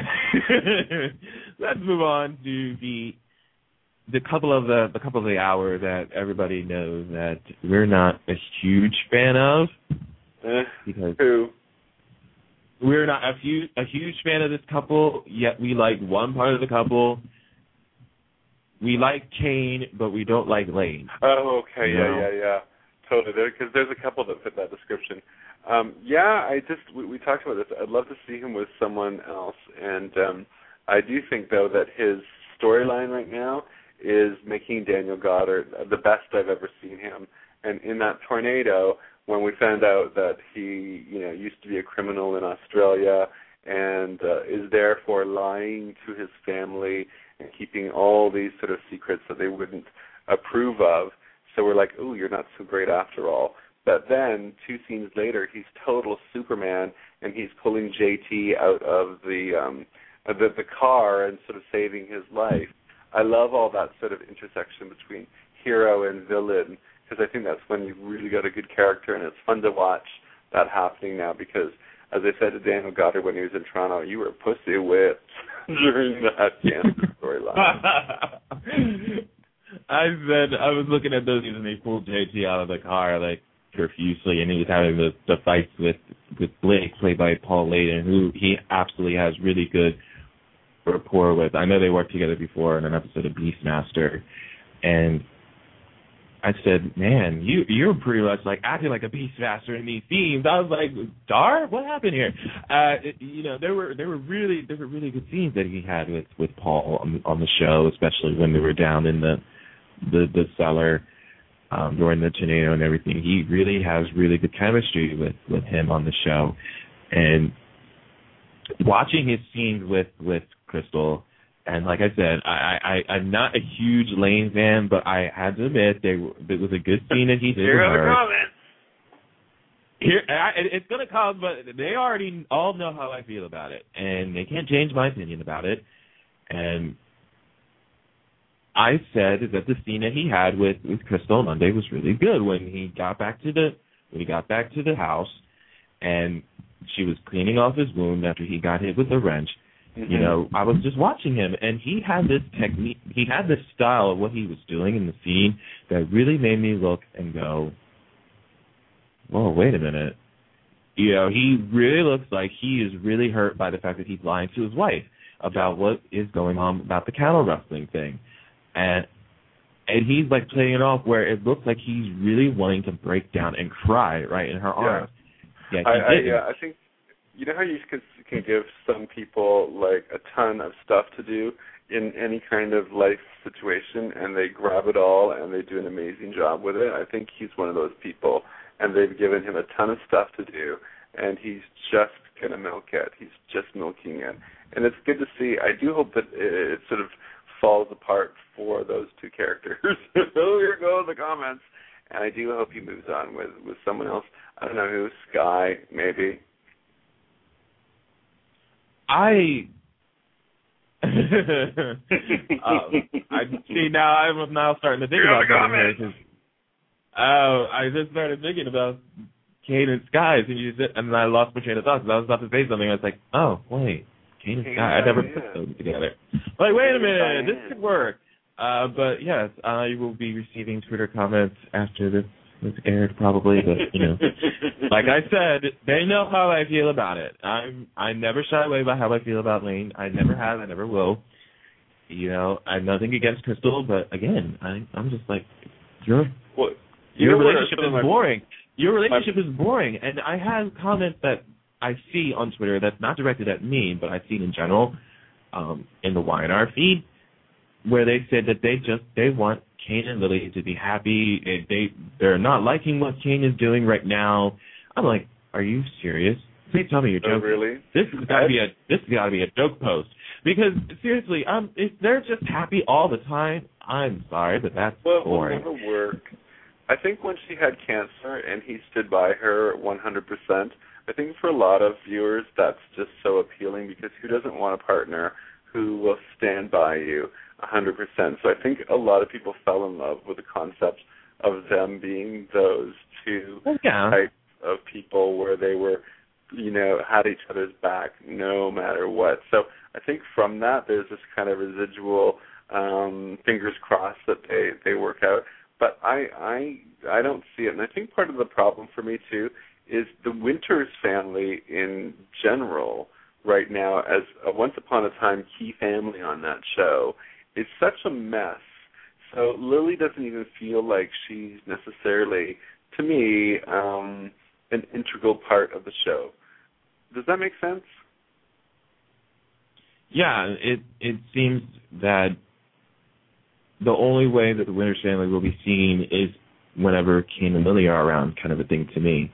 let's move on to the the couple of the the couple of the hour that everybody knows that we're not a huge fan of Eh, because Who? we're not a huge a huge fan of this couple. Yet we like one part of the couple. We like Kane, but we don't like Lane. Oh, okay, No. yeah, yeah, yeah, totally. Because there's a couple that fit that description. Um, yeah, I just we, we talked about this. I'd love to see him with someone else, and um, I do think though that his storyline right now is making Daniel Goddard the best I've ever seen him. And in that tornado, when we found out that he, you know, used to be a criminal in Australia and uh, is therefore lying to his family and keeping all these sort of secrets that they wouldn't approve of. So we're like, "Ooh, you're not so great after all." But then two scenes later, he's total Superman, and he's pulling JT out of the um, the, the car and sort of saving his life. I love all that sort of intersection between hero and villain because I think that's when you've really got a good character, and it's fun to watch that happening now. Because as I said to Daniel Goddard when he was in Toronto, you were pussy whipped during that cancer storyline. I said I was looking at those and they pulled JT out of the car like profusely, and he was having the the fights with with Blake, played by Paul Leyden, who he absolutely has really good rapport with. I know they worked together before in an episode of Beastmaster, and I said, "Man, you you're pretty much like acting like a beastmaster in these scenes." I was like, "Dar, what happened here?" Uh, it, you know, there were there were really there were really good scenes that he had with with Paul on, on the show, especially when they were down in the the the cellar um, during the tornado and everything. He really has really good chemistry with with him on the show, and watching his scenes with with Christel and like I said, I, I I'm not a huge Lane fan, but I had to admit they it was a good scene that he did Here with her. comments. Here, I, it's gonna come, but they already all know how I feel about it, and they can't change my opinion about it. And I said that the scene that he had with with Christel Monday was really good when he got back to the when he got back to the house, and she was cleaning off his wound after he got hit with a wrench Mm-hmm. you know, I was just watching him, and he had this technique. He had this style of what he was doing in the scene that really made me look and go, "Whoa, wait a minute." You know, he really looks like he is really hurt by the fact that he's lying to his wife about what is going on about the cattle rustling thing, and and he's like playing it off where it looks like he's really wanting to break down and cry right in her Yeah. arms. Yeah, I, I yeah, I think you know how you can can give some people like a ton of stuff to do in any kind of life situation, and they grab it all and they do an amazing job with it. I think he's one of those people, and they've given him a ton of stuff to do, and he's just gonna milk it. He's just milking it, and it's good to see. I do hope that it, it sort of falls apart for those two characters. oh, here go the comments. And I do hope he moves on with with someone else. I don't know who, Sky maybe. I um, I see now. I'm now starting to think are about the something here, comments. 'cause, Oh, I just started thinking about Kane and Skies, and you said, and then I lost my train of thought because I was about to say something. I was like, oh wait, Kane and Kane Sky. I never put those together. Like, wait a minute, this could work. Uh, but yes, I will be receiving Twitter comments after this is aired, probably. But you know, like I said, they know how I feel about it. I'm I never shy away about how I feel about Lane. I never have. I never will. You know, I'm nothing against Christel, but again, I I'm just like your well, you your relationship is my- boring. Your relationship is boring, and I have comments that I see on Twitter that's not directed at me, but I've seen in general um, in the YNR feed, where they said that they just they want Kane and Lily to be happy. and They they're not liking what Kane is doing right now. I'm like, are you serious? Please tell me you're joking. Oh, really? This has got to be a this has got to be a joke post because seriously, um, if they're just happy all the time, I'm sorry, but that's Well, boring. never work. I think when she had cancer and he stood by her 100%, I think for a lot of viewers that's just so appealing because who doesn't want a partner who will stand by you 100%? So I think a lot of people fell in love with the concept of them being those two yeah. types of people where they were, you know, had each other's back no matter what. So I think from that there's this kind of residual um fingers crossed that they they work out. But I I I don't see it, and I think part of the problem for me too is the Winters family in general right now as a once upon a time key family on that show is such a mess. So Lily doesn't even feel like she's necessarily to me um an integral part of the show. Does that make sense? Yeah, it it seems that the only way that the Winters family will be seen is whenever Kane and Lily are around, kind of a thing to me.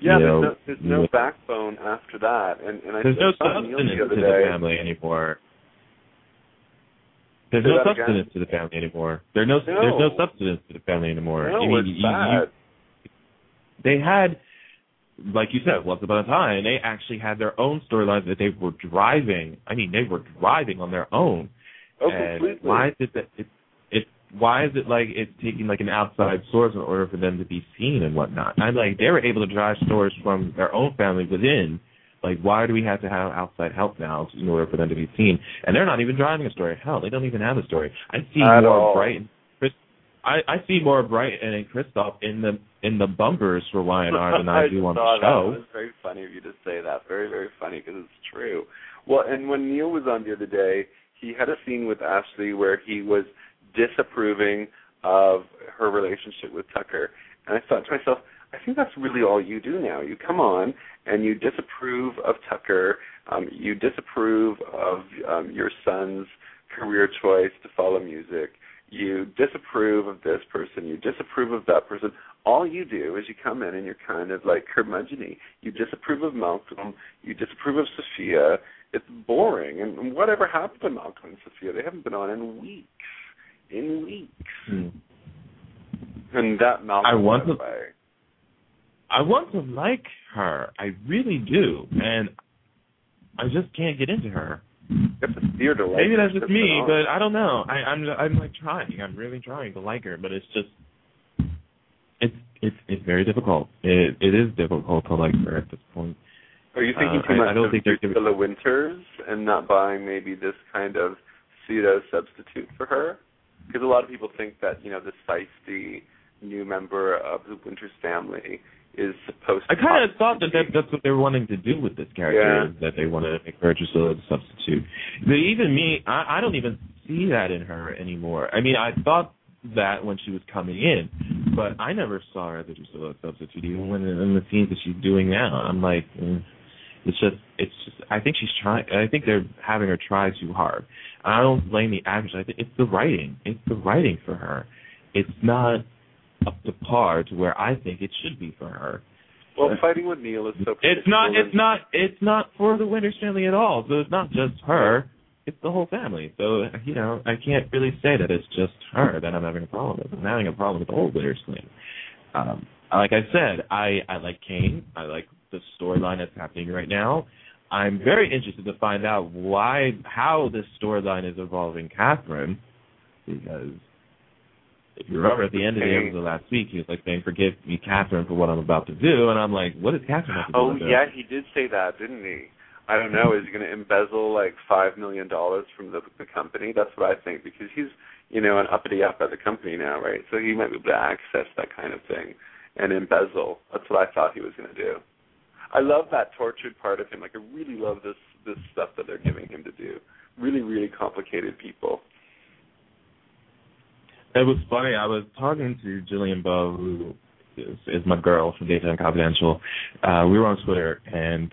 Yeah, You there's know, no there's no with- backbone after that, and and I There's no saw Neil substance the to the family anymore. There's Say no that again? substance to the family anymore. There's no, No. there's no substance to the family anymore. No, I mean, it's you- you- they had, like you said, once upon a time, they actually had their own storylines that they were driving. I mean, they were driving on their own. oh, and completely. why is it that it, it why is it like it's taking like an outside source in order for them to be seen and whatnot? I'm like they were able to drive stories from their own family within. Like why do we have to have outside help now in order for them to be seen? And they're not even driving a story. Hell, they don't even have a story. I see At more all. Bryton. Chris, I I see more Bryton and Kristoff in the in the bumpers for YNR than I do on the show. It was very funny of you to say that. Very, very funny because it's true. Well, and when Neil was on the other day, he had a scene with Ashley where he was disapproving of her relationship with Tucker. And I thought to myself, I think that's really all you do now. You come on and you disapprove of Tucker. Um, you disapprove of um, your son's career choice to follow music. You disapprove of this person. You disapprove of that person. All you do is you come in and you're kind of like curmudgeony. You disapprove of Malcolm. You disapprove of Sophia. It's boring. And whatever happened to Malcolm and Sophia? They haven't been on in weeks. In weeks. Hmm. And that Malcolm I want to- away. I want to like her. I really do, and I just can't get into her. You have to like Maybe that's just me, but I don't know. I, I'm I'm like trying. I'm really trying to like her, but it's just it's it's it's very difficult. It it is difficult to like her at this point. Are you thinking Uh, too I- much I don't of think Drusilla Winters and not buying maybe this kind of pseudo substitute for her? Because a lot of people think that you know this feisty new member of the Winters family is supposed. I kind of thought that, that that's what they were wanting to do with this character yeah. that they want to make her Drusilla the substitute. But even me, I, I don't even see that in her anymore. I mean, I thought that when she was coming in, but I never saw her as a Drusilla substitute, even when in the scenes that she's doing now. I'm like, mm, it's just, it's just. I think she's trying. I think they're having her try too hard. I don't blame the actress. I think it's the writing. It's the writing for her. It's not up to par to where I think it should be for her. Well, fighting with Neil is so. It's not. It's not. It's not for the Winters family at all. So it's not just her. It's the whole family. So you know, I can't really say that it's just her that I'm having a problem with. I'm having a problem with the whole Winters clan. Um, like I said, I I like Kane. I like the storyline that's happening right now. I'm very interested to find out why, how this storyline is involving Catherine, because if you remember at the end of the episode last week, he was like saying, "Forgive me, Catherine, for what I'm about to do," and I'm like, "What is Catherine Oh yeah, he did say that, didn't he? I don't know. Is he going to embezzle like five million dollars from the the company? That's what I think because he's you know an uppity up at the company now, right? So he might be able to access that kind of thing and embezzle. That's what I thought he was going to do. I love that tortured part of him. Like I really love this this stuff that they're giving him to do. Really, really complicated people. It was funny. I was talking to Jillian Bowe, who is, is my girl from Daytime Confidential. Uh, we were on Twitter, and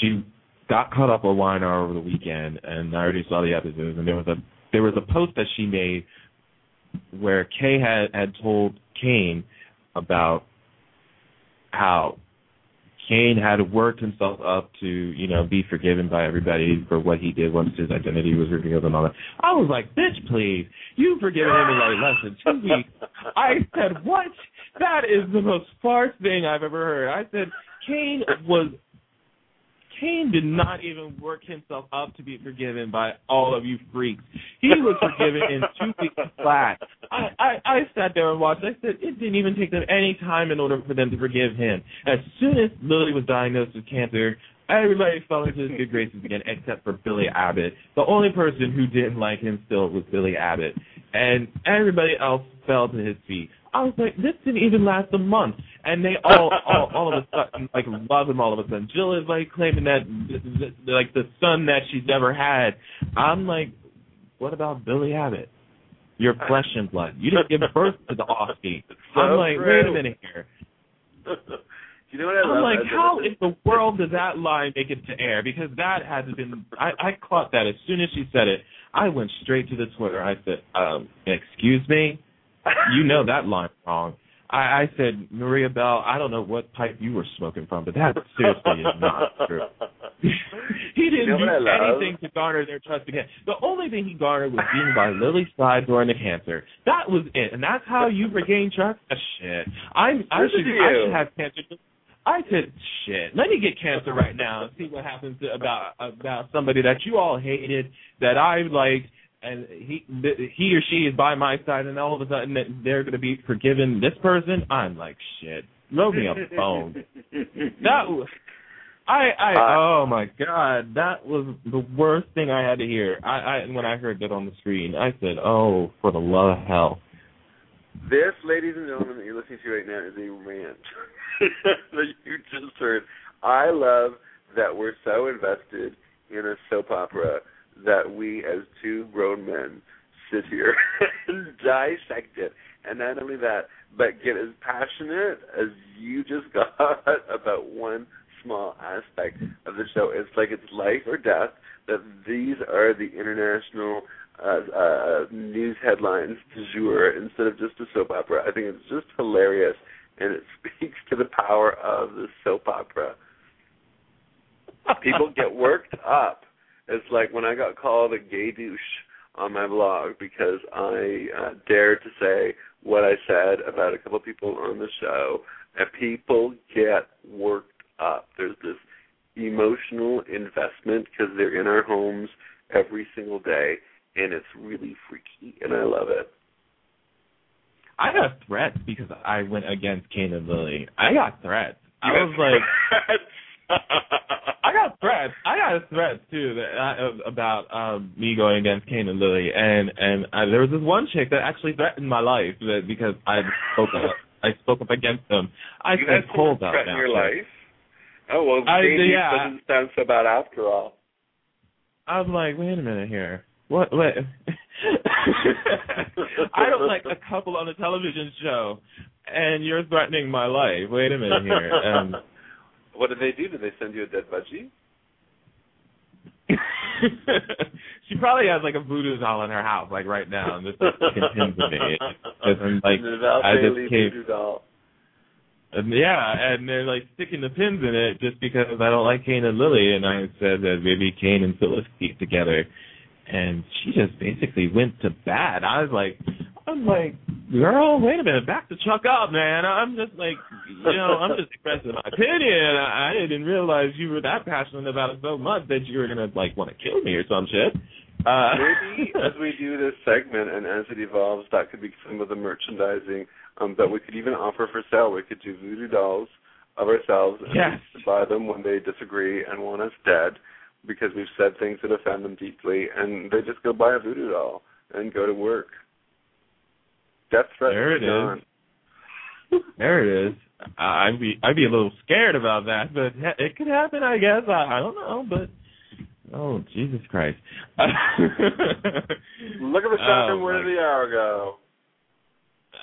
she got caught up on YNR over the weekend, and I already saw the episodes. And there was a there was a post that she made where Kay had had told Kane about how Kane had worked himself up to, you know, be forgiven by everybody for what he did once his identity was revealed and all that. I was like, bitch, please. You've forgiven him in like less than two weeks. I said, what? That is the most farce thing I've ever heard. I said, Kane was Kane did not even work himself up to be forgiven by all of you freaks. He was forgiven in two weeks flat. I, I, I sat there and watched. I said it didn't even take them any time in order for them to forgive him. As soon as Lily was diagnosed with cancer, everybody fell into his good graces again, except for Billy Abbott. The only person who didn't like him still was Billy Abbott, and everybody else fell to his feet. I was like, this didn't even last a month, and they all, all, all of a sudden, like, love him all of a sudden. Jill is like claiming that, th- th- like, the son that she's never had. I'm like, what about Billy Abbott? You're flesh and blood. You didn't give birth to the offspring. So I'm like, true. wait a minute here. you know what I I'm love? like, I- how in the world did that line make it to air? Because that had been. I, I caught that as soon as she said it. I went straight to the Twitter. I said, um, "Excuse me, you know that line wrong." I, I said, Maria Bell, I don't know what pipe you were smoking from, but that seriously is not true. he didn't You know do what I love? anything to garner their trust again. The only thing he garnered was being by Lily's side during the cancer. That was it, and that's how you regain trust. Ah, shit, I I should I should have cancer. I said, shit. Let me get cancer right now and see what happens to, about about somebody that you all hated that I liked, and he he or she is by my side, and all of a sudden they're going to be forgiven this person. I'm like, shit. Throw me a phone. That was. I I Uh, oh my god that was the worst thing I had to hear. I I when I heard that on the screen I said oh for the love of hell. This, ladies and gentlemen, that you're listening to right now is a rant that you just heard. I love that we're so invested in a soap opera that we, as two grown men, sit here and dissect it. And not only that, but get as passionate as you just got about one small aspect of the show. It's like it's life or death. That these are the international uh, uh, news headlines du jour instead of just a soap opera. I think it's just hilarious, and it speaks to the power of the soap opera. People get worked up. It's like when I got called a gay douche on my blog because I uh, dared to say what I said about a couple of people on the show, and people get worked up. There's this emotional investment because they're in our homes every single day, and it's really freaky, and I love it. I got threats because I went against Kane and Lily. I got threats. I was like, I got threats. I got threats too that I, about um me going against Kane and Lily, and and uh, there was this one chick that actually threatened my life that because I spoke up. I spoke up against them. I you said, "Hold up now." your life. Oh well, I- Jane yeah. doesn't sound so bad after all. I was like, wait a minute here. What? What? I don't like a couple on a television show, and you're threatening my life. Wait a minute here. Um, what did they do? Did they send you a dead budgie? she probably has like a voodoo doll in her house, like right now, and just like sticking pins in me. And I'm like, I just came- doll. and yeah, and they're like sticking the pins in it just because I don't like Kane and Lily, and I said that maybe Kane and Phyllis keep together, and she just basically went to bat. I was like, I'm like, girl, wait a minute, back the truck up, man. I'm just like, you know, I'm just expressing my opinion. I, I didn't realize you were that passionate about it so much that you were gonna like want to kill me or some shit. Uh, Maybe as we do this segment and as it evolves, that could be some of the merchandising um, that we could even offer for sale. We could do voodoo dolls of ourselves and Yes. buy them when they disagree and want us dead because we've said things that offend them deeply, and they just go buy a voodoo doll and go to work. Death threat There it gone. is. there it is. I'd be I'd be a little scared about that, but it could happen, I guess. I, I don't know, but oh Jesus Christ! Look at the Oh, and where did the hour go?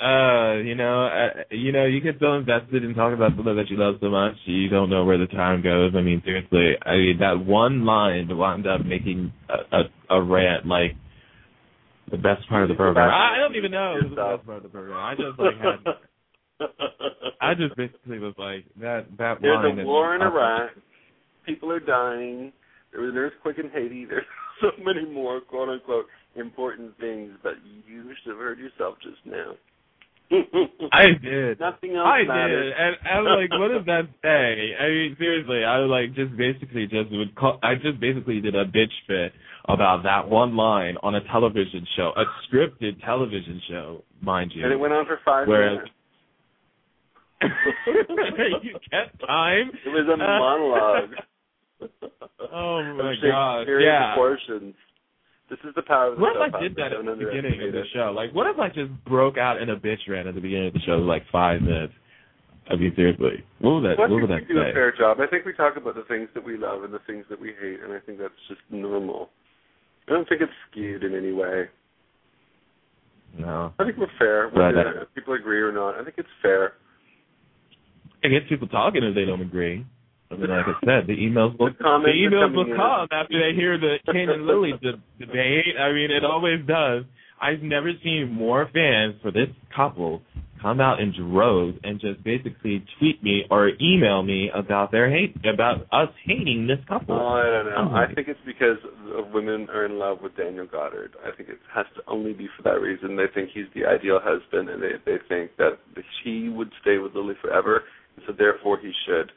Uh, you know, uh, you know, you get so invested in talking about something that you love so much, you don't know where the time goes. I mean, seriously, I mean that one line wound up making a, a, a rant like the best part of the program. I, I don't even know it was the best part of the program. I just like had, I just basically was like that that There's line. a war in Iraq. People are dying. There was an earthquake in Haiti. There's so many more quote unquote important things, but you should have heard yourself just now. I did. Nothing else I matters. did, and I was like, "What does that say?" I mean, seriously, I was like, just basically, just would call. I just basically did a bitch fit about that one line on a television show, a scripted television show, mind you. And it went on for five Whereas- minutes. you kept time. It was a monologue. Oh my of god! Yeah. proportions. This is the power of the What if I did that at the beginning of the show? Like, what if I just broke out in a bitch rant at the beginning of the show, like five minutes? I mean, seriously, what would that? Well, what would that we do a fair job. I think we talk about the things that we love and the things that we hate, and I think that's just normal. I don't think it's skewed in any way. No, I think we're fair. Whether people agree or not, I think it's fair. it gets people talking if they don't agree. I mean, like I said, the emails will The the emails will in. come after they hear the Kane and Lily de- debate. I mean, it always does. I've never seen more fans for this couple come out in droves and just basically tweet me or email me about their hate about us hating this couple. Oh, I don't know. Oh, I think it's because women are in love with Daniel Goddard. I think it has to only be for that reason. They think he's the ideal husband, and they they think that he would stay with Lily forever, and so therefore he should.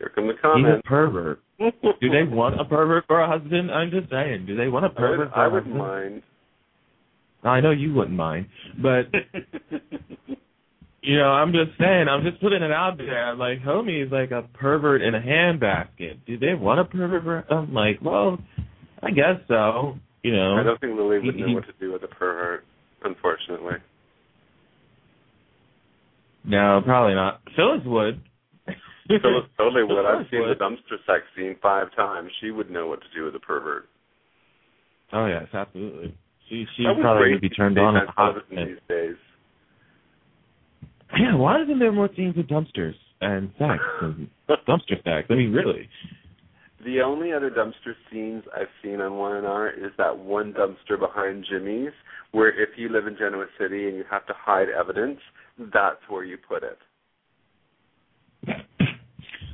Here come the He's a pervert. Do they want a pervert for a husband? I'm just saying. Do they want a I, would, pervert for I wouldn't mind. I know you wouldn't mind, but you know, I'm just saying. I'm just putting it out there. Like, homie's like a pervert in a handbasket. Do they want a pervert? For, I'm like, well, I guess so. You know, I don't think Lily would He- know he- what to do with a pervert, unfortunately. no, probably not. Phyllis would. Phyllis totally would. I've seen the dumpster sex scene five times. She would know what to do with a pervert. Oh yes, absolutely. She she That probably would be turned on at hot these days. Yeah, why isn't there more scenes of dumpsters and sex and dumpster sex? I mean, really. The only other dumpster scenes I've seen on Y&R is that one dumpster behind Jimmy's, where if you live in Genoa City and you have to hide evidence, that's where you put it.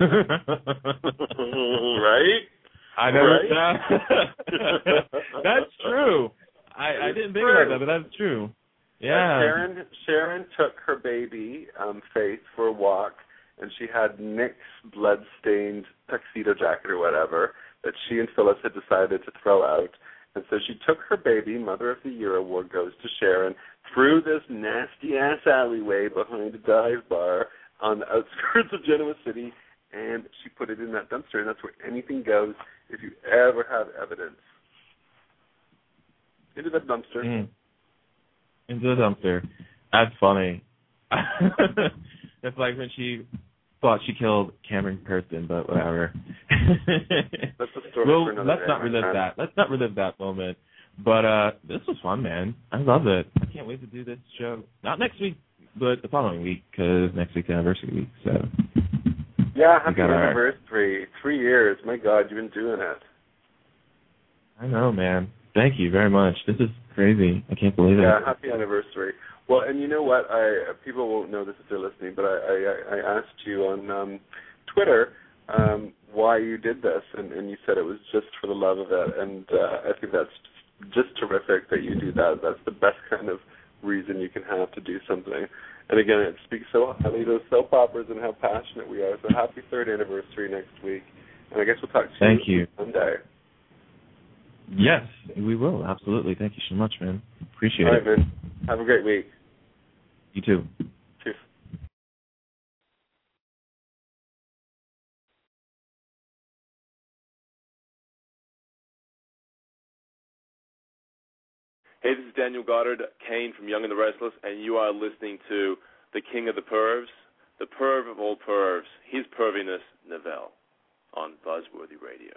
right? I never. Right? that's true. I I didn't think about that, but that's true. Uh, Yeah. Sharon Sharon took her baby, um, Faith, for a walk, and she had Nick's blood-stained tuxedo jacket or whatever that she and Phyllis had decided to throw out. And so she took her baby, Mother of the Year award goes to Sharon, through this nasty ass alleyway behind a dive bar on the outskirts of Genoa City, and she put it in that dumpster, and that's where anything goes if you ever have evidence. Into that dumpster. Mm. Into the dumpster. That's funny. it's like when she thought she killed Cameron Kirsten, but whatever. That's a story well, for another let's day, not relive that. Let's not relive that moment. But uh this was fun, man. I love it. I can't wait to do this show. Not next week, but the following week, because next week's anniversary week. So Yeah, happy got our- anniversary. Three years. My God, you've been doing it. I know, man. Thank you very much. This is crazy. I can't believe Yeah, it. Yeah, happy anniversary. Well, and you know what? I people won't know this if they're listening, but I I, I asked you on um, Twitter um, why you did this, and, and you said it was just for the love of it, and uh, I think that's just terrific that you do that. That's the best kind of reason you can have to do something. And again, it speaks so highly of those soap operas and how passionate we are. So happy third anniversary next week, and I guess we'll talk to Thank you you. Monday. Yes, we will. Absolutely. Thank you so much, man. Appreciate All right, it. man. Have a great week. You too. Hey, this is Daniel Goddard, Cane from Young and the Restless, and you are listening to the King of the Pervs, the perv of all pervs, his perviness, Neville, on Buzzworthy Radio.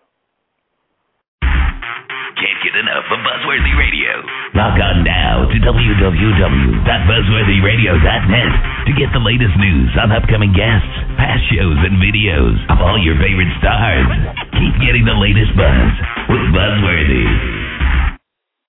Can't get enough of Buzzworthy Radio. Log on now to www.buzzworthyradio.net to get the latest news on upcoming guests, past shows, and videos of all your favorite stars. Keep getting the latest buzz with Buzzworthy.